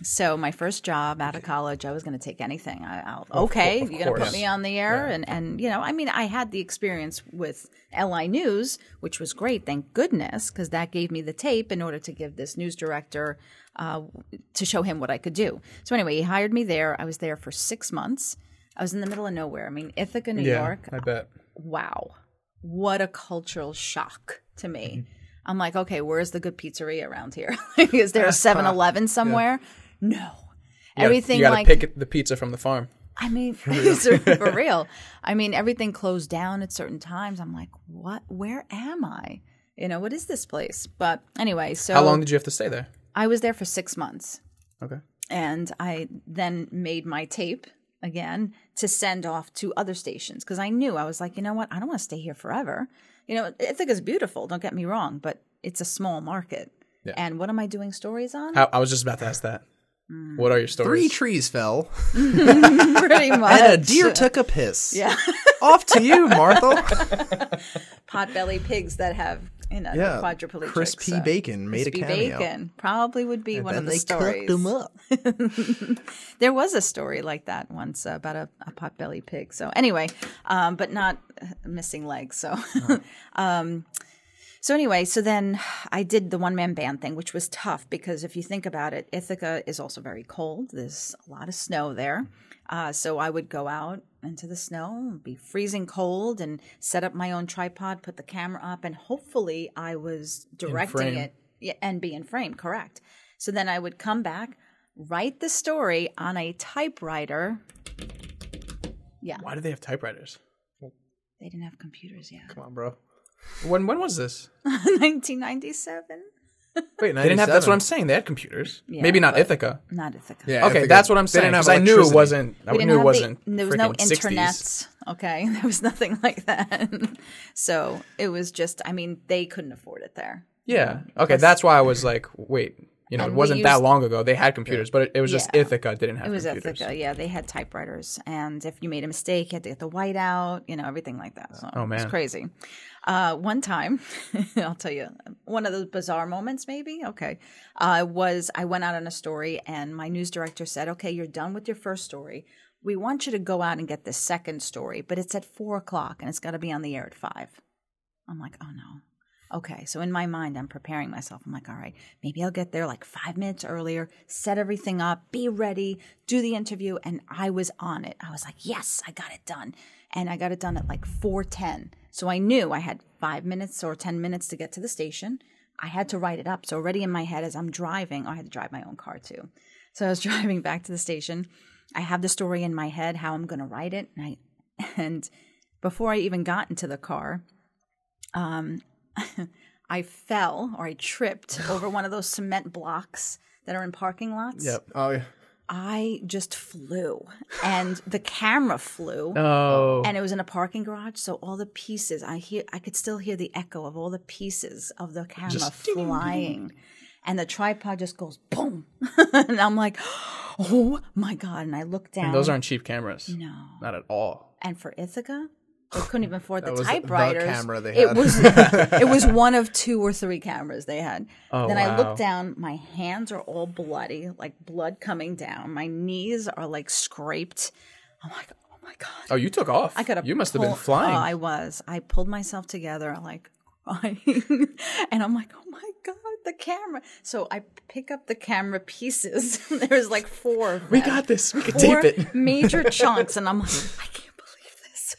So my first job out of college, I was going to take anything. I, I'll, okay, of you're going to put me on the air, and and you know, I mean, I had the experience with LI News, which was great, thank goodness, because that gave me the tape in order to give this news director uh, to show him what I could do. So anyway, he hired me there. I was there for six months. I was in the middle of nowhere. I mean, Ithaca, New yeah, York I bet. wow, what a cultural shock to me. I'm like, okay, where's the good pizzeria around here? Is there a 7 Eleven somewhere? No. You gotta- Everything you gotta like, pick the pizza from the farm. I mean, for real. I mean, everything closed down at certain times. I'm like, what? Where am I? You know, what is this place? But anyway, so How long did you have to stay there? I was there for six months Okay. and I then made my tape again to send off to other stations because I knew I was like, you know what, I don't want to stay here forever. You know, I think it's beautiful. Don't get me wrong, but it's a small market. And what am I doing stories on? I, I was just about to ask that. Mm. What are your stories? Three trees fell, Pretty much. and a deer took a piss. Yeah. Off to you, Martha. Potbelly pigs that have you know Yeah, quadriplegic. crispy so- bacon made a crispy cameo. bacon probably would be one then of the they stories. them up. There was a story like that once uh, about a, a potbelly pig. So anyway, um, but not missing legs. So, um, so anyway, so then I did the one man band thing, which was tough because if you think about it, Ithaca is also very cold. There's a lot of snow there. Uh, so I would go out into the snow, be freezing cold, and set up my own tripod, put the camera up, and hopefully I was directing it and be in frame, correct. So then I would come back, write the story on a typewriter. Yeah, Why do they have typewriters? they didn't have computers yet. Come on, bro. When when was this? 1997? Wait, They didn't have. That's what I'm saying. They had computers. Yeah, Maybe not Ithaca. Not Ithaca. Yeah, Okay, Ithaca- that's what I'm saying. Because I knew it wasn't. I knew it wasn't. the, there was no freaking 60s. internet. Okay, there was nothing like that. so it was just. I mean, they couldn't afford it there. Yeah. Okay, that's why I was like, wait. You know, it And we wasn't that long ago. They had computers, but it, it was just Yeah. Ithaca didn't have computers. It was computers. Ithaca, yeah. They had typewriters, and if you made a mistake, you had to get the white out, you know, everything like that. So Oh, it was crazy. Uh, one time, I'll tell you, one of those bizarre moments, maybe. Okay, uh, was I went out on a story, and my news director said, "Okay, you're done with your first story. We want you to go out and get the second story, but it's at four o'clock, and it's got to be on the air at five. I'm like, oh no. Okay, so in my mind, I'm preparing myself. I'm like, all right, maybe I'll get there like five minutes earlier, set everything up, be ready, do the interview. And I was on it. I was like, yes, I got it done. And I got it done at like 410. So I knew I had five minutes or 10 minutes to get to the station. I had to write it up. So already in my head, as I'm driving, I had to drive my own car too. So I was driving back to the station. I have the story in my head, how I'm going to write it. And I, and before I even got into the car, um, I fell or I tripped over one of those cement blocks that are in parking lots. Yep. Oh, yeah. I just flew and the camera flew. Oh. And it was in a parking garage, so all the pieces I hear, I could still hear the echo of all the pieces of the camera Just flying, and the tripod just goes boom, and I'm like, oh my god! And I look down. And those aren't cheap cameras. no, Not at all. and for Ithaca, they couldn't even afford the was the typewriters. camera they It was it was one of two or three cameras they had. Oh, then I look down, my hands are all bloody, like blood coming down. My knees are like scraped. I'm like, oh my god. Oh, you took off. I could have. You must have been flying. Oh, I was. I pulled myself together, like crying, and I'm like, oh my god, the camera. So I pick up the camera pieces. There's like four. We got this. We can tape it. major chunks, and I'm like, I can't.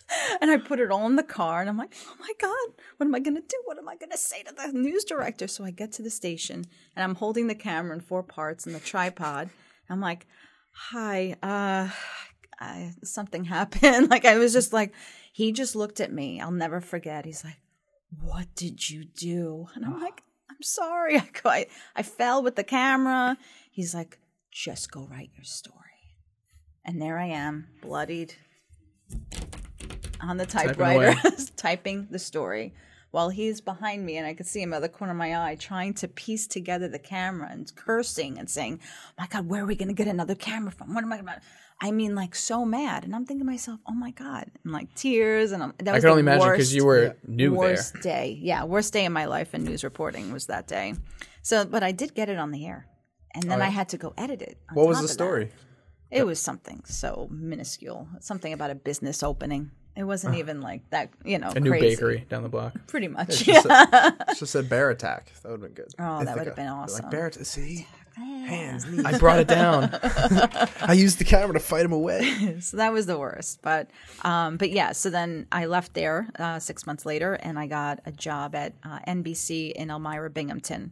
And I put it all in the car, and I'm like, oh my god, what am I gonna do? What am I gonna say to the news director? So I get to the station, and I'm holding the camera in four parts and the tripod. I'm like, hi, uh. I, something happened. Like I was just like, he just looked at me. I'll never forget. He's like, "What did you do?" And I'm like, "I'm sorry. I, go- I I fell with the camera." He's like, "Just go write your story." And there I am, bloodied, on the typewriter, typing the story. While he's behind me, and I could see him out of the corner of my eye, trying to piece together the camera and cursing and saying, oh "My God, where are we going to get another camera from? What am I going to?" I mean, like so mad, and I'm thinking to myself, "Oh my God!" and like tears, and I'm, that I was can the only imagine worst, because you were new there. day. Yeah, worst day in my life in news reporting was that day. So, but I did get it on the air, and then I had to go edit it. What was the of that. story? It was something so minuscule, something about a business opening. It wasn't even like that, you know, A new bakery down the block. Pretty much. Just said, just said bear attack. That would have been good. Oh, that would've been awesome. Like bear attack. See, hands, knees. I brought it down. I used the camera to fight him away. so that was the worst. But um, but yeah, so then I left there uh, six months later, and I got a job at uh, NBC in Elmira, Binghamton,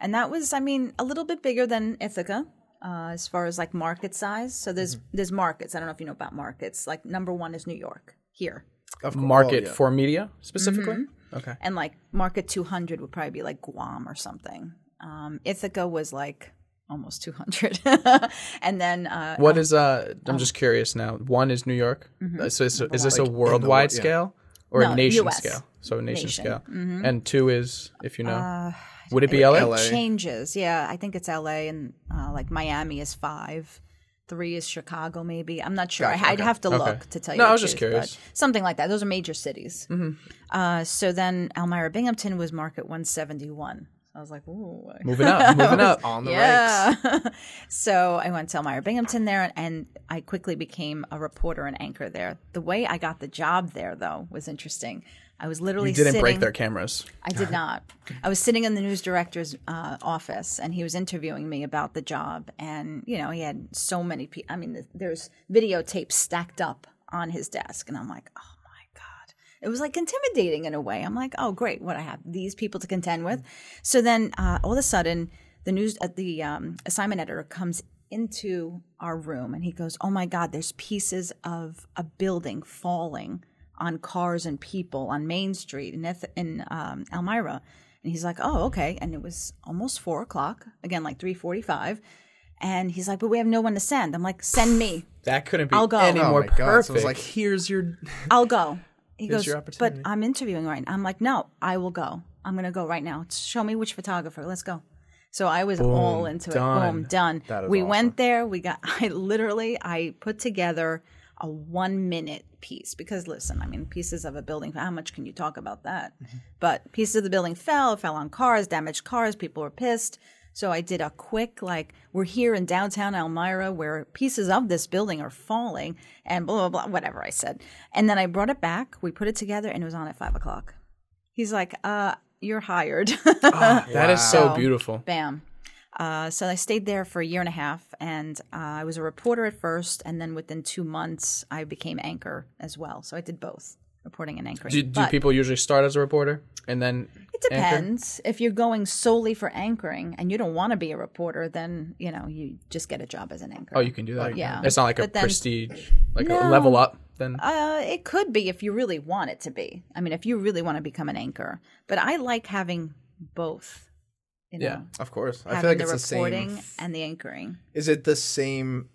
and that was, I mean, a little bit bigger than Ithaca. Uh, as far as like market size, so there's Mm-hmm. there's markets. I don't know if you know about markets. Like number one is New York here, Of course. Market Oh, yeah. for media specifically. Mm-hmm. Okay. and like market 200 would probably be like Guam or something. Um, Ithaca was like almost 200. and then uh, What is uh? I'm just curious now. One is New York. Uh, So is, is this a Like in worldwide world, yeah. scale or No, a nation US. scale? So a nation, Nation. scale. And two is if you know. Would it be it, LA? LA. changes. Yeah, I think it's LA and uh, like Miami is five. Three is Chicago, maybe. I'm not sure. I, I'd have to look to tell you. No, the I was just truth, but curious. Something like that. Those are major cities. Uh, so then Elmira Binghamton was market 171. I was like, ooh. Moving up, moving up. On the ranks. Yeah. so I went to Elmira Binghamton there, and I quickly became a reporter and anchor there. The way I got the job there, though, was interesting. I was literally You didn't sitting, break their cameras. I did not. I was sitting in the news director's uh, office, and he was interviewing me about the job. And you know, he had so many people. I mean, th- there's videotapes stacked up on his desk, and I'm like, oh my god. It was like intimidating in a way. I'm like, oh great, what I have these people to contend with. So then, uh, all of a sudden, the news, uh, the um, assignment editor comes into our room, and he goes, oh my god, there's pieces of a building falling on cars and people on Main Street in Eth- in um, Elmira, and he's like, "Oh, okay." And it was almost four o'clock again, like three forty-five, and he's like, "But we have no one to send." I'm like, "Send me. That couldn't be I'll go. any Oh more my God. perfect. So it was like, here's your. I'll go." He Here's goes, your "But. I'm interviewing right now." I'm like, "No, I will go. I'm going to go right now. Show me which photographer. Let's go." So I was all into done. it. Boom, done. That is we awesome. went there. We got. I literally I put together a one minute piece because listen, I mean, pieces of a building. How much can you talk about that? Mm-hmm. But pieces of the building fell, fell on cars, damaged cars. People were pissed. So I did a quick like we're here in downtown Elmira where pieces of this building are falling and blah blah blah whatever I said. And then I brought it back. We put it together and it was on at five o'clock. He's like, "Uh, you're hired." that is so So- beautiful. Bam. Uh, so I stayed there for a year and a half, and uh, I was a reporter at first, and then within two months, I became anchor as well. So I did both, reporting and anchoring. Do, do But people usually start as a reporter and then it anchor? depends. If you're going solely for anchoring and you don't want to be a reporter, then you know you just get a job as an anchor. Oh, you can do that. Yeah. It's not like a then- prestige, like a level up. Then Uh, it could be if you really want it to be. I mean, if you really want to become an anchor. But I like having both. You know, Yeah. Of course. I feel like the it's the reporting same. and the anchoring. Is it the same?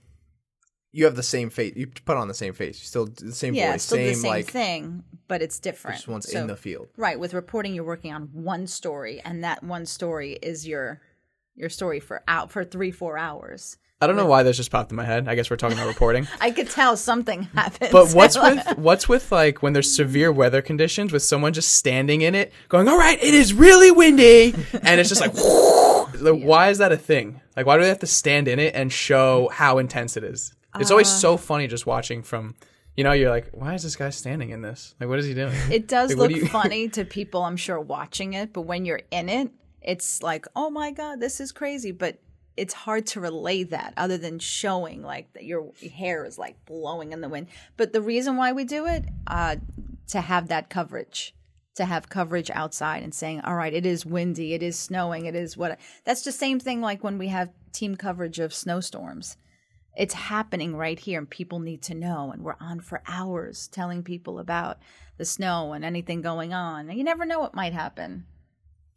You have the same face. You put on the same face. You still do the same Yeah, voice. still same, the same like thing, but it's different. just one's So- in the field. Right, with reporting, you're working on one story, and that one story is your your story for out for three four hours. I don't know why this just popped in my head. I guess we're talking about reporting. I could tell something happened. But what's with what's with like when there's severe weather conditions with someone just standing in it, going, "All right, it is really windy," and it's just like, like, why is that a thing? Like, why do they have to stand in it and show how intense it is? It's always Uh. so funny just watching from, you know, you're like, why is this guy standing in this? Like, what is he doing? It does Like, look do you- funny to people, I'm sure, watching it, but when you're in it, it's like, oh my god, this is crazy. But it's hard to relay that other than showing like that your hair is like blowing in the wind. But the reason why we do it, uh, to have that coverage, to have coverage outside and saying, all right, it is windy, it is snowing, it is what. That's the same thing like when we have team coverage of snowstorms it's happening right here and people need to know and we're on for hours telling people about the snow and anything going on and you never know what might happen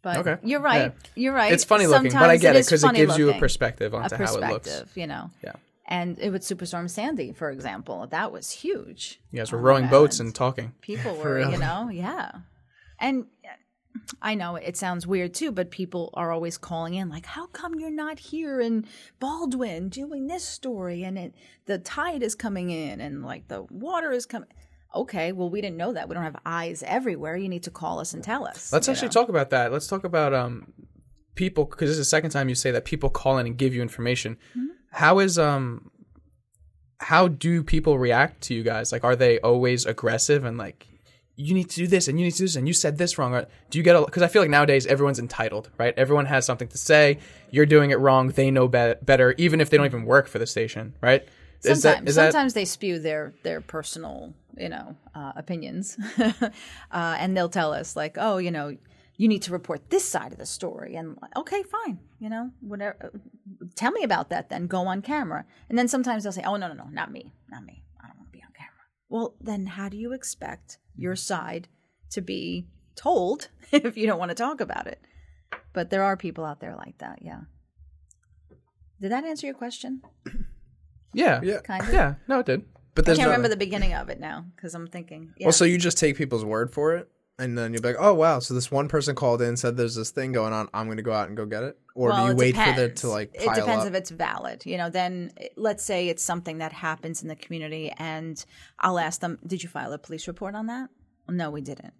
but Okay. you're right Yeah. you're right It's funny looking, but I get it because it gives you a looking. perspective a onto how it looks. perspective you know Yeah. and it was superstorm sandy for example that was huge You guys were oh, rowing boats and talking. people were you know yeah and i know it sounds weird too but people are always calling in like how come you're not here in baldwin doing this story and it the tide is coming in and like the water is coming okay well we didn't know that we don't have eyes everywhere you need to call us and tell us Let's actually know? talk about that. Let's talk about um people because this is the second time you say that people call in and give you information. Mm-hmm. How is um how do people react to you guys? Like, are they always aggressive and like you need to do this and you need to do this and you said this wrong? Or do you get a because I feel like nowadays everyone's entitled, right? Everyone has something to say. You're doing it wrong. They know be- better, even if they don't even work for the station, right? Is sometimes. that they spew their their personal you know uh, opinions. Uh, and they'll tell us like oh you know you need to report this side of the story. And okay fine you know whatever tell me about that then. Go on camera. And then sometimes they'll say oh no no no not me not me. I don't want to be on camera. Well then how do you expect your side to be told if you don't want to talk about it? But there are people out there like that yeah. Did that answer your question? Yeah. Yeah. Kind of. Yeah. No, it did. But I there's can't no, remember the beginning of it now because I'm thinking. Yeah. Well, so you just take people's word for it, and then you're like, "Oh wow!" So this one person called in, and said there's this thing going on. I'm going to go out and go get it, or well, do you it wait for it to like It depends up? if it's valid. You know, then eh, let's say it's something that happens in the community, and I'll ask them, "Did you file a police report on that?" No, we didn't.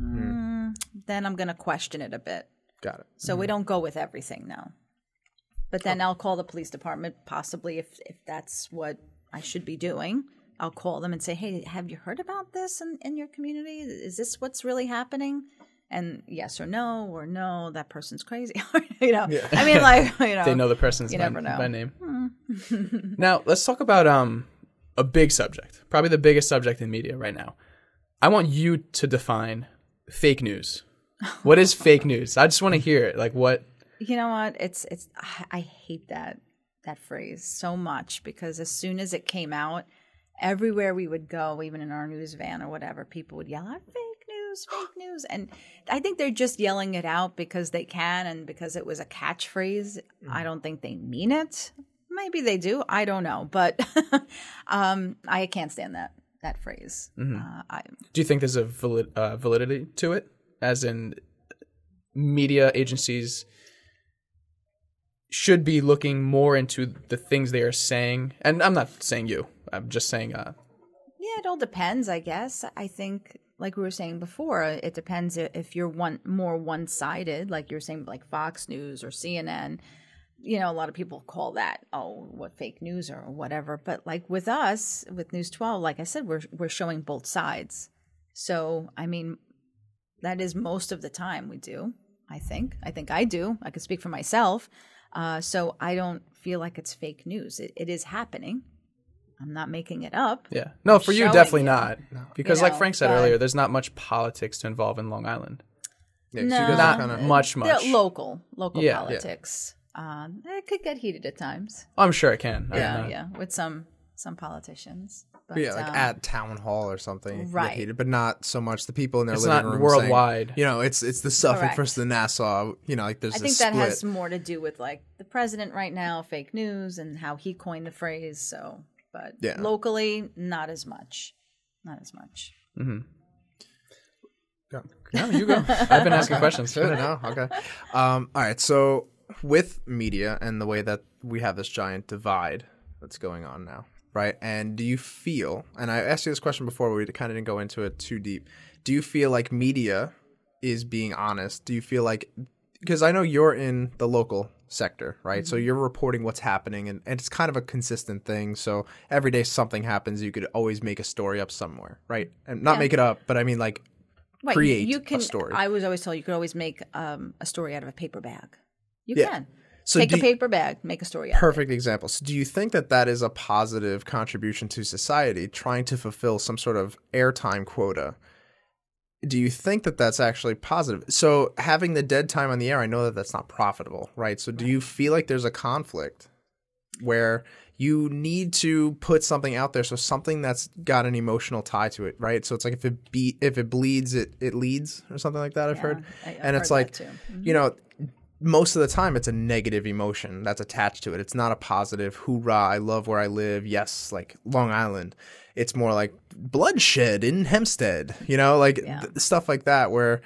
Mm, then I'm going to question it a bit. Got it. So we don't go with everything now. But then I'll call the police department, possibly if if that's what I should be doing. I'll call them and say, "Hey, have you heard about this in, in your community? Is this what's really happening?" And yes or no, or no, that person's crazy. you know, I mean, like you know, They know the person's You by, never know. by name. now, let's talk about um a big subject. Probably the biggest subject in media right now. I want you to define fake news. What is fake news? I just want to hear it. Like what You know what? It's it's I- hate that that phrase so much because as soon as it came out, everywhere we would go, even in our news van or whatever, people would yell out fake news, fake news. And I think they're just yelling it out because they can and because it was a catchphrase. I don't think they mean it. Maybe they do. I don't know. But um I can't stand that that phrase. Uh, I, do you think there's a valid, uh, validity to it as in media agencies should be looking more into the things they are saying and i'm not saying you i'm just saying uh Yeah, it all depends, I guess. I think, like we were saying before, it depends if you're one more one sided, like you're saying, like Fox News or CNN. You know, a lot of people call that oh, what fake news or whatever. But like with us, with News Twelve, like I said, we're we're showing both sides. So I mean, that is most of the time we do. I think. I think I do. I can speak for myself. Uh, so I don't feel like it's fake news. It, it is happening. I'm not making it up. yeah no for you definitely you. not because You like know, frank said but- earlier there's not much politics to involve in long island Yeah, 'cause No. not kinda, much They're much local, local Yeah. Yeah. politics. Um, it could get heated at times. i'm sure it can Yeah, yeah, with some some politicians. But, yeah, like um, at town hall or something, you get Right. heated, but not so much the people in their It's living not room worldwide. Saying, you know, it's it's the Suffolk Correct. versus the Nassau. You know, like there's I a think that split. has more to do with like the president right now, fake news, and how he coined the phrase. So, but Yeah. locally, not as much, not as much. no you go i've been asking questions I don't know. Okay. Um, all right. So with media and the way that we have this giant divide that's going on now, right? And do you feel? And I asked you this question before, but we kind of didn't go into it too deep. Do you feel like media is being honest? Do you feel like because I know you're in the local sector, right? So you're reporting what's happening, and, and it's kind of a consistent thing. So every day something happens, you could always make a story up somewhere, right? And not make it up, but I mean like Right, create you a can. story. I was always told you could always make um, a story out of a paper bag. You Yeah. can so take a paper bag, make a story out. of it. perfect example. So, do you think that that is a positive contribution to society, trying to fulfill some sort of airtime quota? Do you think that that's actually positive? So, having the dead time on the air, I know that that's not profitable, right? So, do you feel like there's a conflict where you need to put something out there, so something that's got an emotional tie to it, right? So it's like if it beat, if it bleeds, it it leads, or something like that. I've heard, I- I've and it's heard like too. you mm-hmm. know most of the time it's a negative emotion that's attached to it. It's not a positive hoorah i love where i live. Yes like long island. It's more like bloodshed in hempstead you know like Yeah. th- stuff like that where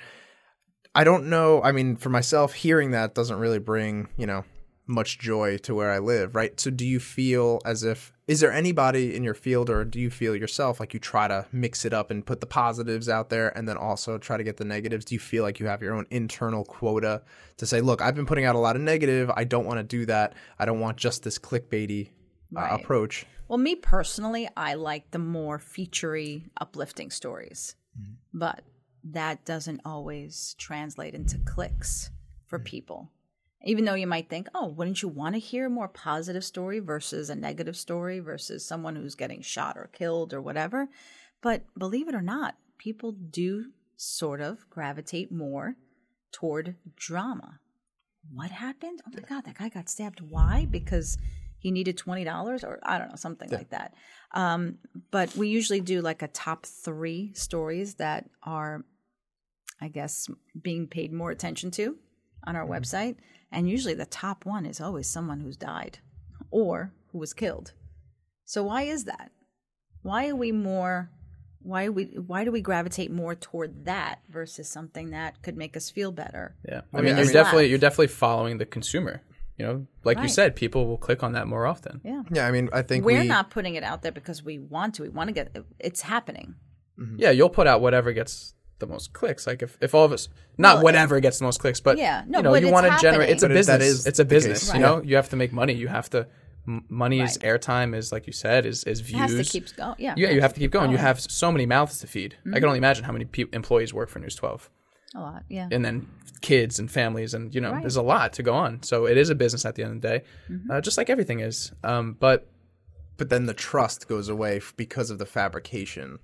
i don't know i mean for myself hearing that doesn't really bring you know much joy to where i live right? So do you feel as if is there anybody in your field or do you feel yourself like you try to mix it up and put the positives out there and then also try to get the negatives? Do you feel like you have your own internal quota to say look i've been putting out a lot of negative. I don't want to do that. I don't want just this clickbaity uh, Right. approach Well, me personally, I like the more featurey, uplifting stories, but that doesn't always translate into clicks for people. Even though you might think, oh, wouldn't you want to hear a more positive story versus a negative story versus someone who's getting shot or killed or whatever? But believe it or not, people do sort of gravitate more toward drama. What happened? Oh my God, that guy got stabbed. Why? Because he needed twenty dollars, or I don't know, something like that. Um, but we usually do like a top three stories that are, I guess, being paid more attention to. On our mm-hmm. website, and usually the top one is always someone who's died or who was killed. So why is that? Why are we more? Why are we? Why do we gravitate more toward that versus something that could make us feel better? Yeah, I mean, you're definitely laugh? you're definitely following the consumer. You know, like you said, people will click on that more often. Yeah. Yeah, I mean, I think We're we, not putting it out there because we want to. We want to get it's happening. Mm-hmm. Yeah, you'll put out whatever gets the most clicks. Like if, if all of us, not Well, whatever gets the most clicks, but Yeah, no, you know, but you want to generate. It's a But business. is it's a the case. business. You know, you have to make money. You have to. m- Money is airtime. Is like you said. Is is It views. has to keep going. Yeah. yeah, you have to keep going. You have so many mouths to feed. I can only imagine how many pe- employees work for News 12, a lot. Yeah. and then kids and families, and you know, Right. there's a lot to go on. So it is a business at the end of the day, Mm-hmm. uh, just like everything is. Um, but but then the trust goes away because of the fabrication.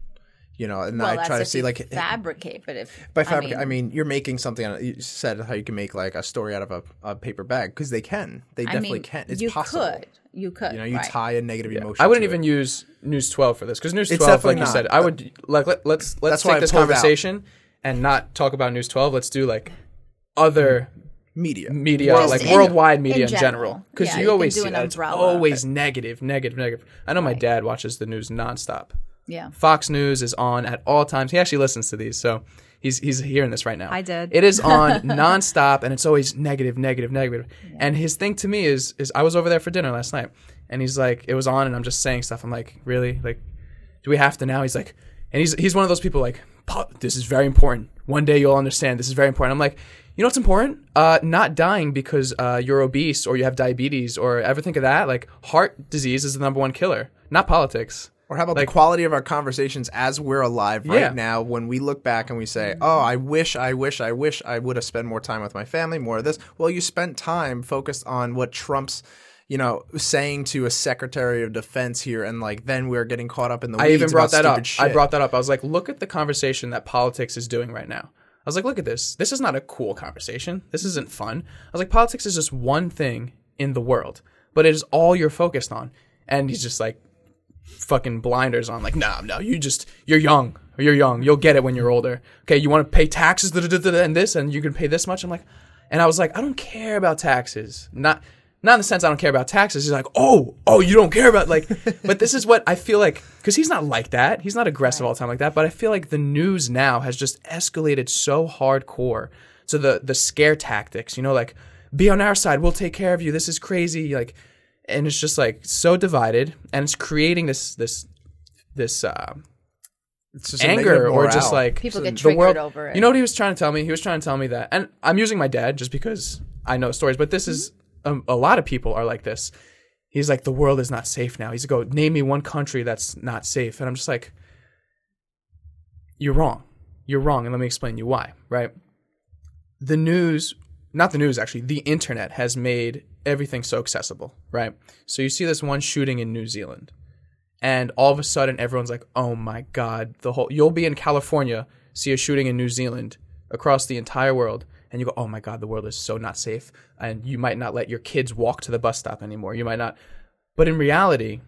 You know, and well, I try to see like eh, fabricate, but if by fabricate, I I mean, mean, you're making something. Out of, you said how you can make like a story out of a, a paper bag because they can. They I definitely mean, can. It's you possible. could, you could, You know, you right. tie a negative emotion. I wouldn't to it. even use News 12 for this because News 12, like definitely you not. said, I would like let, let's let's That's why take this pulled out. conversation and not talk about News 12. Let's do like other media. media, World- like in- worldwide media in, in general. general. Because Yeah, you, you always do see an that it's umbrella. always negative, negative, negative. I know my dad watches the news nonstop. Yeah. Fox News is on at all times. He actually listens to these, so he's he's hearing this right now. I did. It is on nonstop, and it's always negative, negative, negative. And his thing to me is is I was over there for dinner last night, and he's like, it was on, and I'm just saying stuff. I'm like, really, like, do we have to now? He's like, and he's he's one of those people like, this is very important. One day you'll understand. This is very important. I'm like. You know what's important? Uh, not dying because uh, you're obese or you have diabetes or ever think of that. Like heart disease is the number one killer, not politics. Or how about Like- the quality of our conversations as we're alive right Yeah. now when we look back and we say, oh, I wish, I wish, I wish I would have spent more time with my family, more of this. Well, you spent time focused on what Trump's, you know, saying to a secretary of defense here. And like, then we're getting caught up in the I even brought that up. Shit. I brought that up. I was like, look at the conversation that politics is doing right now. I was like, look at this. This is not a cool conversation. This isn't fun. I was like, politics is just one thing in the world, but it is all you're focused on. And he's just like, fucking blinders on. Like, no, no, you just, you're young. You're young. You'll get it when you're older. Okay, you want to pay taxes and this, and you can pay this much. I'm like, and I was like, I don't care about taxes. Not, not in the sense I don't care about taxes. He's like, oh, oh, you don't care about like, but this is what I feel like because he's not like that. He's not aggressive all the time like that. But I feel like the news now has just escalated so hardcore to the the scare tactics. You know, like be on our side. We'll take care of you. This is crazy. Like, and it's just like so divided, and it's creating this this this uh, It's just anger or just like People get the triggered world- over it. You know what he was trying to tell me? He was trying to tell me that, and I'm using my dad just because I know stories, but this is um, a lot of people are like this. He's like, the world is not safe now. He's like, go name me one country that's not safe, and I'm just like, you're wrong. You're wrong, and let me explain you why. Right? The news, not the news actually, the internet has made everything so accessible. Right? So you see this one shooting in New Zealand and all of a sudden everyone's like oh my god the whole you'll be in california see a shooting in new zealand across the entire world and you go oh my god the world is so not safe and you might not let your kids walk to the bus stop anymore you might not but in reality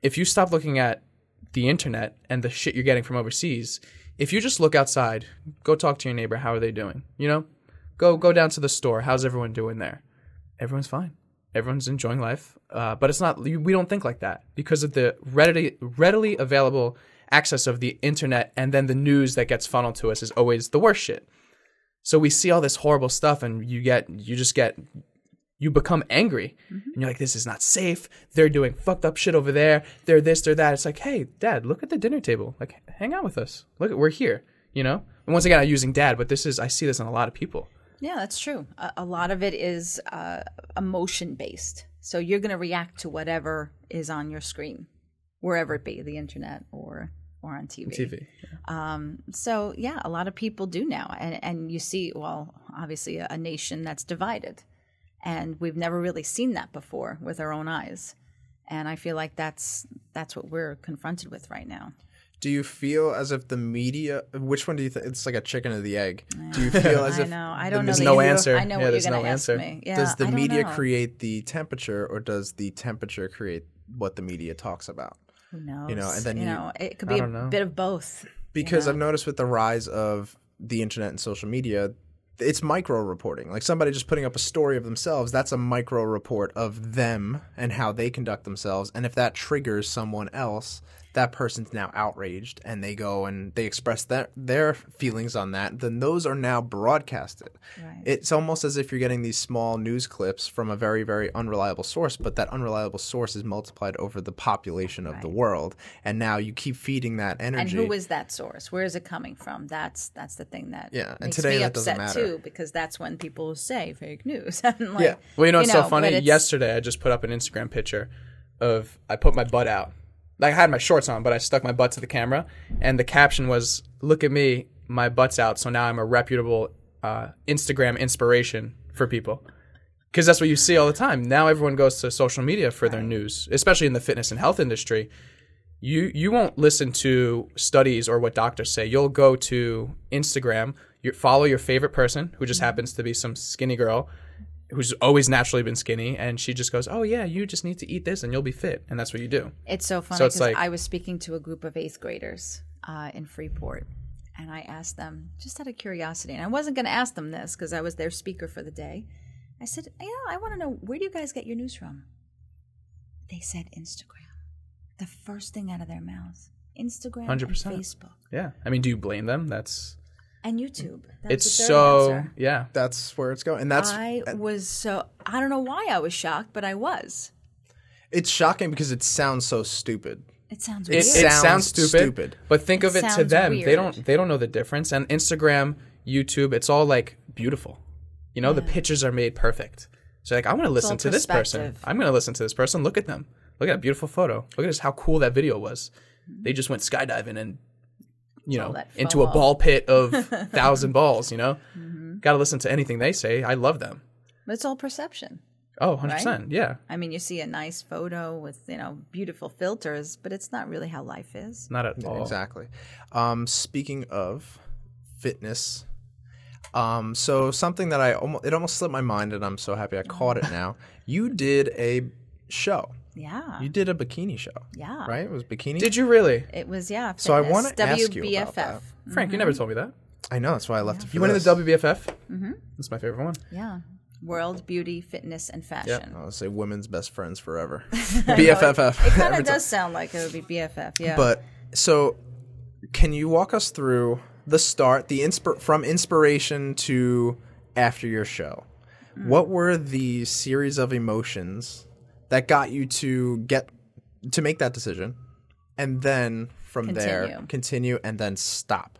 if you stop looking at the internet and the shit you're getting from overseas if you just look outside go talk to your neighbor how are they doing you know go go down to the store. How's everyone doing there? Everyone's fine. Everyone's enjoying life. Uh, but it's not we don't think like that because of the readily readily available access of the internet and then the news that gets funneled to us is always the worst shit. So we see all this horrible stuff and you get you just get you become angry. And you're like this is not safe. They're doing fucked up shit over there. They're this they're that. It's like hey dad look at the dinner table. Like hang out with us. Look we're here you know? And once again i'm using dad but this is i see this in a lot of people Yeah, that's true. A, a lot of it is uh, emotion based. So you're going to react to whatever is on your screen, wherever it be, the internet or or on TV. tv So yeah, a lot of people do now, and and you see, well, obviously a, a nation that's divided, and we've never really seen that before with our own eyes, and I feel like that's that's what we're confronted with right now. Do you feel as if the media? Which one do you think? It's like a chicken or the egg. Do you feel as I if know. I don't know. There's the no answer. I know Yeah, what there's you're no answer. me. Yeah, does the media know. create the temperature, or does the temperature create what the media talks about? Who knows? you know, and then you you- know, it could be a know. bit of both. Because know? I've noticed with the rise of the internet and social media, it's micro reporting. Like somebody just putting up a story of themselves, that's a micro report of them and how they conduct themselves. And if that triggers someone else, that person's now outraged and they go and they express their their feelings on that, then those are now broadcasted. Right. It's almost as if you're getting these small news clips from a very, very unreliable source, but that unreliable source is multiplied over the population of the world. And now you keep feeding that energy. And who is that source? Where is it coming from? That's that's the thing that Yeah, and today me that doesn't upset matter. too because that's when people say fake news. and like, Yeah. Well, you know what's so funny? it's- Yesterday, I just put up an Instagram picture of I put my butt out. Like I had my shorts on, but I stuck my butt to the camera, and the caption was, "Look at me, my butt's out." So now I'm a reputable uh, Instagram inspiration for people, because that's what you see all the time. Now everyone goes to social media for their news, especially in the fitness and health industry. You you won't listen to studies or what doctors say. You'll go to Instagram. You follow your favorite person, who just happens to be some skinny girl, who's always naturally been skinny, and she just goes, "Oh yeah, you just need to eat this, and you'll be fit," and that's what you do. It's so funny So because like- I was speaking to a group of eighth graders uh, in Freeport, and I asked them just out of curiosity, and I wasn't going to ask them this because I was their speaker for the day. I said, "You know, I want to know where do you guys get your news from?" They said Instagram. The first thing out of their mouths, Instagram, 100%. and Facebook, Yeah, I mean, do you blame them? That's and YouTube. That's it's the so answer. yeah. that's where it's going. And that's I was so I don't know why I was shocked, but I was. it's shocking because it sounds so stupid. It sounds It, weird. it sounds sounds stupid, stupid. but think of It it to sounds them. They don't they don't know the difference. And Instagram, YouTube, it's all like beautiful. You know, the pictures are made perfect. So like, I want to listen to this person. I'm going to listen to this person. Look at them. Look at that beautiful photo. Look at this, how cool that video was. They just went skydiving and you know into a ball pit of thousand balls. You know, Mm-hmm. got to listen to anything they say. I love them. but it's all perception. Oh, 100 percent. Yeah, I mean, you see a nice photo with you know beautiful filters, but it's not really how life is. not at all. Exactly. Um, speaking of fitness, um, so something that I almost it almost slipped my mind, and I'm so happy I caught it now. You did a show. Yeah, You did a bikini show, yeah. right? It was bikini. Did you really, It was yeah. So I wanna ask you about WBFF. that. Frank? You never told me that. I know that's why I left it. For You went in this. the WBFF. Mm-hmm. That's my favorite one. Yeah, World Beauty, Fitness, and Fashion. I'll say women's best friends forever. BFFF. it BFFF. kind every of time. does sound like it would be BFF. Yeah. But so, can you walk us through the start, the insp- from inspiration to after your show? Mm. What were the series of emotions that got you to get to make that decision, and then from there Continue. continue and then stop?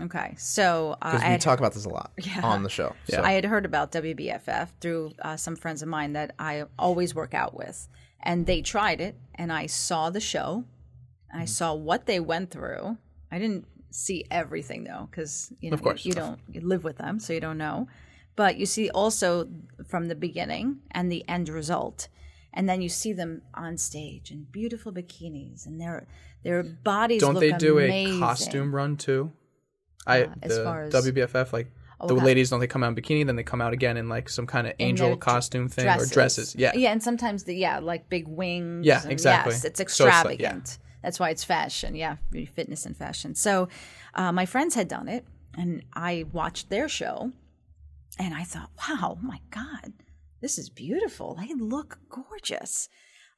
okay, so uh, we had talk about this a lot on the show. So. I had heard about WBFF through uh, some friends of mine that I always work out with, and they tried it, and I saw the show, I Mm. saw what they went through. I didn't see everything though, because you know Of course. you, you don't you live with them, so you don't know. But you see also from the beginning and the end result, and then you see them on stage in beautiful bikinis, and their their bodies. Don't they do amazing. a costume run too? I Uh, as the far as- WBFF like the how- ladies don't they come out in bikini then they come out again in like some kind of angel costume thing or dresses. Yeah. yeah, and sometimes the yeah, like big wings. Yeah, and exactly. Yes, it's So it's like- extravagant. That's why it's fashion. Yeah, fitness, and fashion. So, uh, my friends had done it, and I watched their show, and I thought, wow, oh my god, this is beautiful. They look gorgeous.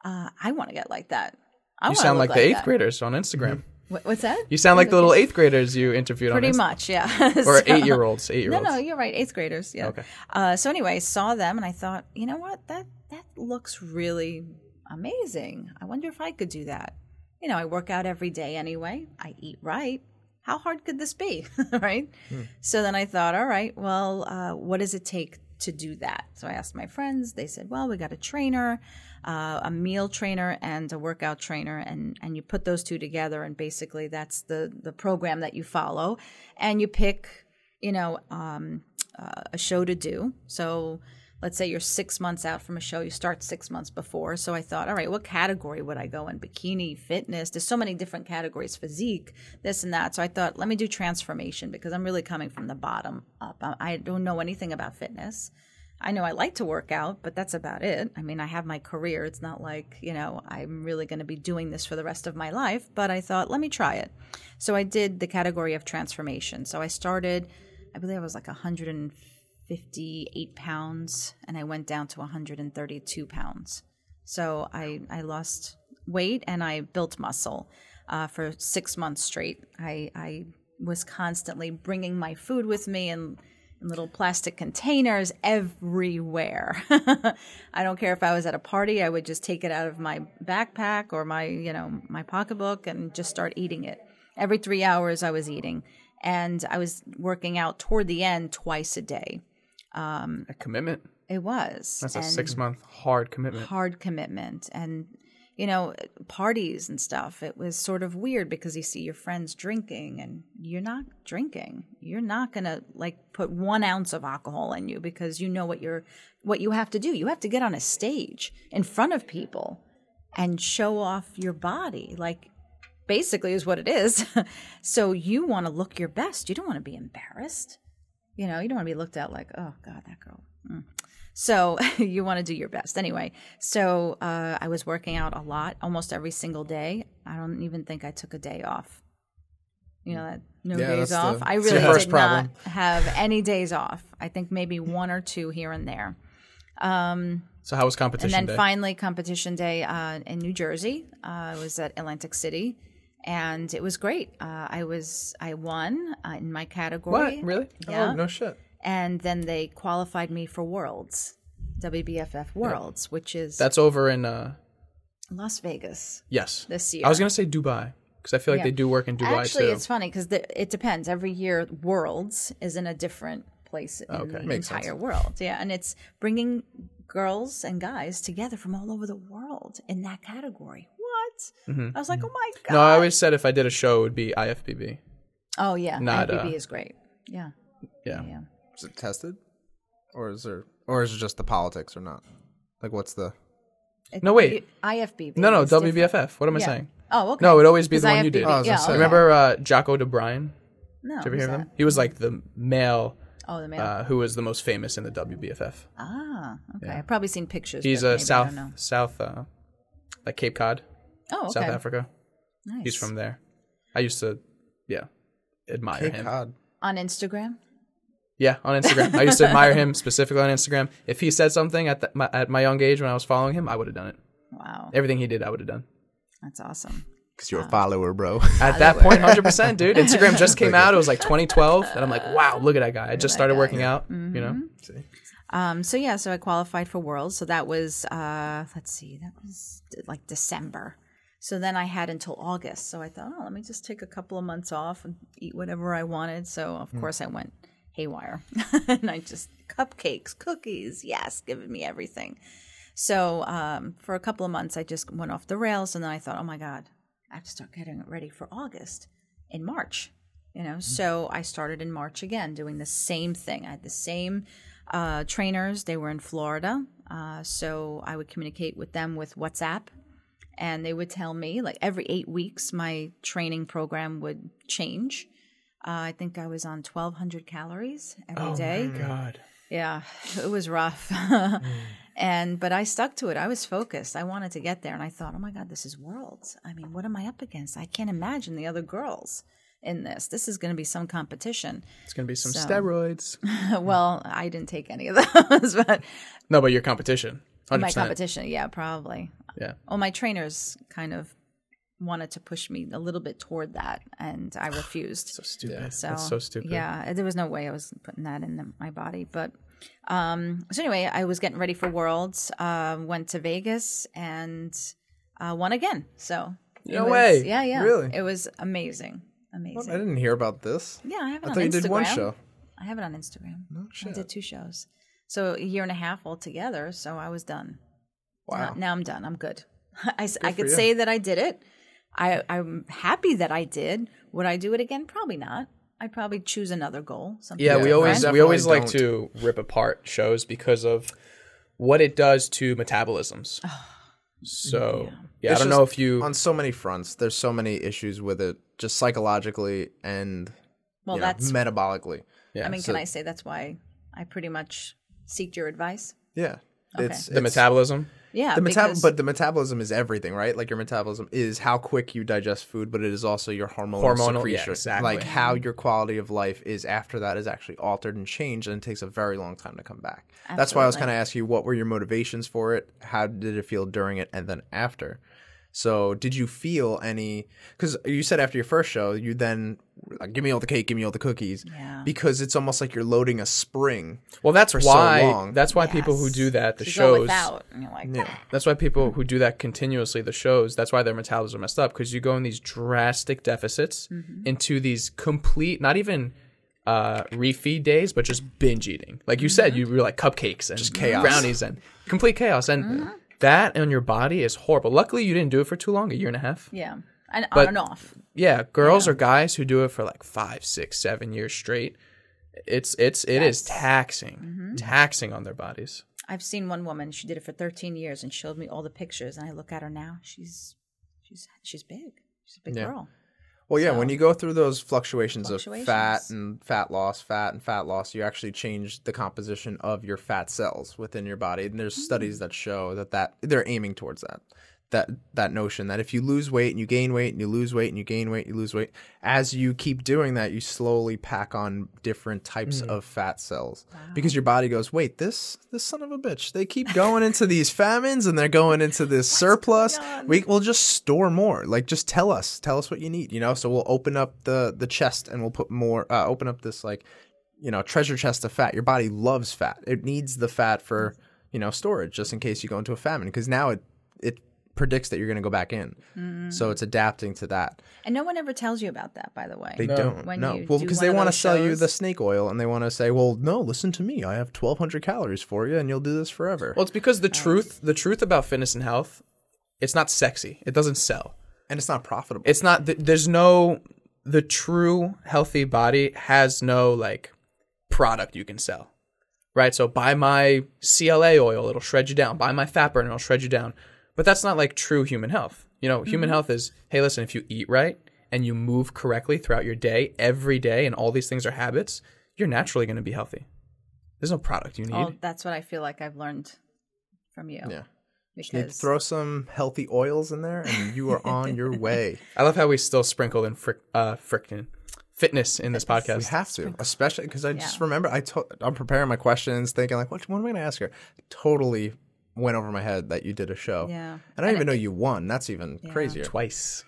Uh, I want to get like that. I You sound look like the eighth that. graders on Instagram. What- What's that? You sound like the little eighth graders you interviewed Pretty much, yeah. or eight year olds, Eight year olds. no, no, you're right. Eighth graders. Yeah. Okay. Uh, so anyway, saw them and I thought, you know what? That that looks really amazing. I wonder if I could do that. You know, I work out every day anyway. I eat right. How hard could this be, right? So then I thought, all right, well, uh, what does it take to do that? So I asked my friends. They said, well, we got a trainer, uh, a meal trainer, and a workout trainer, and and you put those two together, and basically that's the the program that you follow, and you pick, you know, um, uh, a show to do. So let's say you're six months out from a show, you start six months before. So I thought, all right, what category would I go in? Bikini, fitness. There's so many different categories, physique, this and that. So I thought, let me do transformation because I'm really coming from the bottom up. I, don't know anything about fitness. I know I like to work out, but that's about it. I mean, I have my career. It's not like, you know, I'm really going to be doing this for the rest of my life, but I thought, let me try it. So I did the category of transformation. So I started I believe I was like 158 pounds, and I went down to 132 pounds. So I I lost weight and I built muscle uh, for six months straight. I I was constantly bringing my food with me and in little plastic containers everywhere. I don't care if I was at a party, I would just take it out of my backpack or my, you know, my pocketbook and just start eating it. Every 3 hours I was eating and I was working out toward the end twice a day. Um, a commitment. It was. That's a six month hard commitment. hard commitment. And you know parties and stuff it was sort of weird because you see your friends drinking and you're not drinking. You're not gonna like put one ounce of alcohol in you because you know what you're what you have to do. You have to get on a stage in front of people and show off your body. Like basically is what it is. So you want to look your best. You don't want to be embarrassed you know you don't want to be looked at like oh god that girl Mm. So you want to do your best anyway. So uh, I was working out a lot, almost every single day. I don't even think I took a day off. You know that no Yeah, days that's the- off. I really did problem. not have any days off. I think maybe one or two here and there. So how was competition? And then day? finally, competition day uh, in New Jersey. Uh, I was at Atlantic City, and it was great. Uh, I was I won uh, in my category. what? Really? Yeah. Oh no shit. And then they qualified me for Worlds, WBFF Worlds, which is That's over in uh Las Vegas yes. this year. I was gonna say Dubai because I feel like Yeah. they do work in Dubai Actually, too. it's funny because it depends. Every year, Worlds is in a different place in Okay. the Makes entire world. Yeah, and it's bringing girls and guys together from all over the world in that category. What? I was like, oh my god. Mm-hmm. no, I always said if I did a show, it would be IFBB. oh yeah, not, IFBB uh, is great. Yeah, Yeah. yeah. Is it tested, or is there, or is it just the politics or not? Like, what's the? It- No, wait. IFBB. No, no, is different. WBFF. What am I Yeah. saying? Oh, okay. No, it'd always be the 'Cause one you did. Oh, I was yeah, gonna okay. Remember uh, Jaco de Bruyn? No, Did you ever hear of that? him? He was like the male Oh, the man. uh, who was the most famous in the WBFF. ah, okay. I've probably seen pictures. He's a maybe I South don't know. South uh, like Cape Cod, Oh, okay. South Africa. Nice. He's from there. I used to, yeah, admire Cape him. Cod. on Instagram. Yeah, on Instagram. I used to admire him specifically on Instagram. If he said something at the, my, at my young age when I was following him, I would have done it. Wow, Everything he did, I would have done. that's awesome. Because you're a follower, bro. At that point, point, hundred percent, dude. Instagram just came out. It was like 2012, and I'm like, wow, look at that guy. I just started working out. You know, Um, so yeah, so I qualified for Worlds. So that was uh, let's see, that was like December. So then I had until August. So I thought, oh, let me just take a couple of months off and eat whatever I wanted. So of course I went haywire, and I just cupcakes, cookies, yes, giving me everything. So um, for a couple of months, I just went off the rails, and then I thought, oh my god, I have to start getting ready for August in March. You know, so I started in March again, doing the same thing. I had the same uh, trainers. They were in Florida, uh, so I would communicate with them with WhatsApp, and they would tell me like every eight weeks, my training program would change. Uh, I think I was on twelve hundred calories every day. Oh God, Yeah, it was rough. and but I stuck to it. I was focused. I wanted to get there and I thought, "Oh my god, this is worlds. I mean, what am I up against? I can't imagine the other girls in this. This is going to be some competition." it's gonna be some So- steroids. well, I didn't take any of those, but No, but your competition, hundred my competition, yeah, probably. Yeah, Well, my trainers kind of wanted to push me a little bit toward that and I refused. so stupid. So That's so stupid. Yeah, there was no way I was putting that in the, my body. But um, so anyway, I was getting ready for Worlds. Uh, went to Vegas and uh, won again. So it No was- way. Yeah, yeah. Really? It was amazing, Amazing. I didn't hear about this. yeah, I have it I on thought you Instagram. did one show. I have it on Instagram. No I did two shows, so a year and a half altogether. So I was done. Wow. Now, now I'm done. I'm good. I, s- I for could you. say that I did it. I, I'm happy that I did. Would I do it again? Probably not. I'd probably choose another goal. Something Yeah, we always we always Definitely like to rip apart shows because of what it does to metabolisms. So yeah, I don't just know if you on so many fronts. There's so many issues with it, just psychologically and Well, you know, that's. metabolically. yeah, I mean, so- can I say that's why I pretty much seeked your advice? Yeah, it's the it's- metabolism. Yeah, the metab- because- but the metabolism is everything, right? Like your metabolism is how quick you digest food, but it is also your hormonal, Hormonal, yeah, exactly. Like how your quality of life is after that is actually altered and changed, and it takes a very long time to come back. That's why I was kind of asking you what were your motivations for it, how did it feel during it, and then after. So, did you feel any? Because you said after your first show, you then like, give me all the cake, give me all the cookies, Yeah. because it's almost like you're loading a spring. Well, that's for so why. long. That's why people who do that, the You go shows. without, and you're like, That's why people who do that continuously, the shows, that's why their metabolism are messed up because you go in these drastic deficits Mm-hmm. into these complete, not even uh, refeed days, but just binge eating. Like you said, you Mm-hmm. were like cupcakes and just chaos. brownies and complete chaos. And Mm-hmm. That on your body is horrible. Luckily, you didn't do it for too long, a year and a half. yeah, and But- on and off. Yeah, girls or guys who do it for like five, six, seven years straight. It's it's it is taxing, Mm-hmm. taxing on their bodies. I've seen one woman. She did it for 13 years and showed me all the pictures. And I look at her now. She's she's she's big. She's a big Yeah. girl. Well, yeah, when you go through those fluctuations, of fat and fat loss, fat and fat loss, you actually change the composition of your fat cells within your body. And there's mm. studies that show that, that they're aiming towards that. That that notion that if you lose weight and you gain weight and you lose weight and you gain weight, you lose weight. As you keep doing that, you slowly pack on different types of fat cells because your body goes, wait, this this son of a bitch. They keep going into these famines and they're going into this surplus. We will just store more. Like just tell us, tell us what you need. You know, so we'll open up the the chest and we'll put more. Uh, open up this like you know treasure chest of fat. Your body loves fat. It needs the fat for you know storage just in case you go into a famine because now it predicts that you're going to go back in. So mm. it's adapting to that. And no one ever tells you about that, by the way. They don't When no well because one they want to those sell you the snake oil and they want to say, well, no, listen to me. I have 1,200 calories for you, and you'll do this forever. Well, it's because the oh. truth, the truth about fitness and health, it's not sexy. It doesn't sell. and it's not profitable. It's not. th- There's no. The true healthy body has no like product you can sell, right? So buy my CLA oil, it'll shred you down. Buy my fat burner, it'll shred you down. But that's not like true human health. You know, human health is hey, listen, if you eat right and you move correctly throughout your day, every day, and all these things are habits, you're naturally going to be healthy. There's no product you need. Oh, that's what I feel like I've learned from you. yeah. Just need to Because throw some healthy oils in there, and you are on your way. I love how we still sprinkle in frick, uh, frickin' fitness in this podcast. We have to, especially because I just remember I to- I'm preparing my questions, thinking like, what, what am I going to ask her? Totally went over my head that you did a show. Yeah. And I didn't even know you won. That's even crazier. Twice.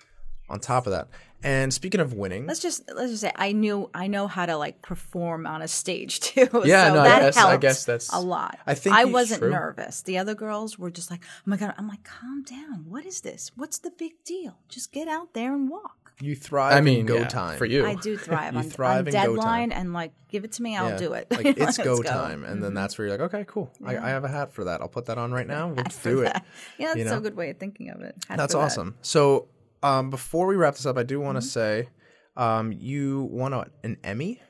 On top of that, and speaking of winning, let's just let's just say I knew I know how to like perform on a stage too. Yeah, so no, I that guess- I helped guess that's- a lot. I think I you- wasn't True. nervous. The other girls were just like, "Oh my god!" I'm like, "Calm down. What is this? What's the big deal? Just get out there and walk." You thrive I mean, in go yeah, time for you. I do thrive. You on, thrive on in go deadline time. and like, give it to me. I'll Yeah. do it. Like it's Let's go, go. time, and then that's where you're like, okay, cool. I, I have a hat for that. I'll put that on right now. Let's do it. Yeah, that's You so know? good way of thinking of it. Had That's for that. awesome. So, um, before we wrap this up, I do want to Mm-hmm. say, um, you won a, an Emmy,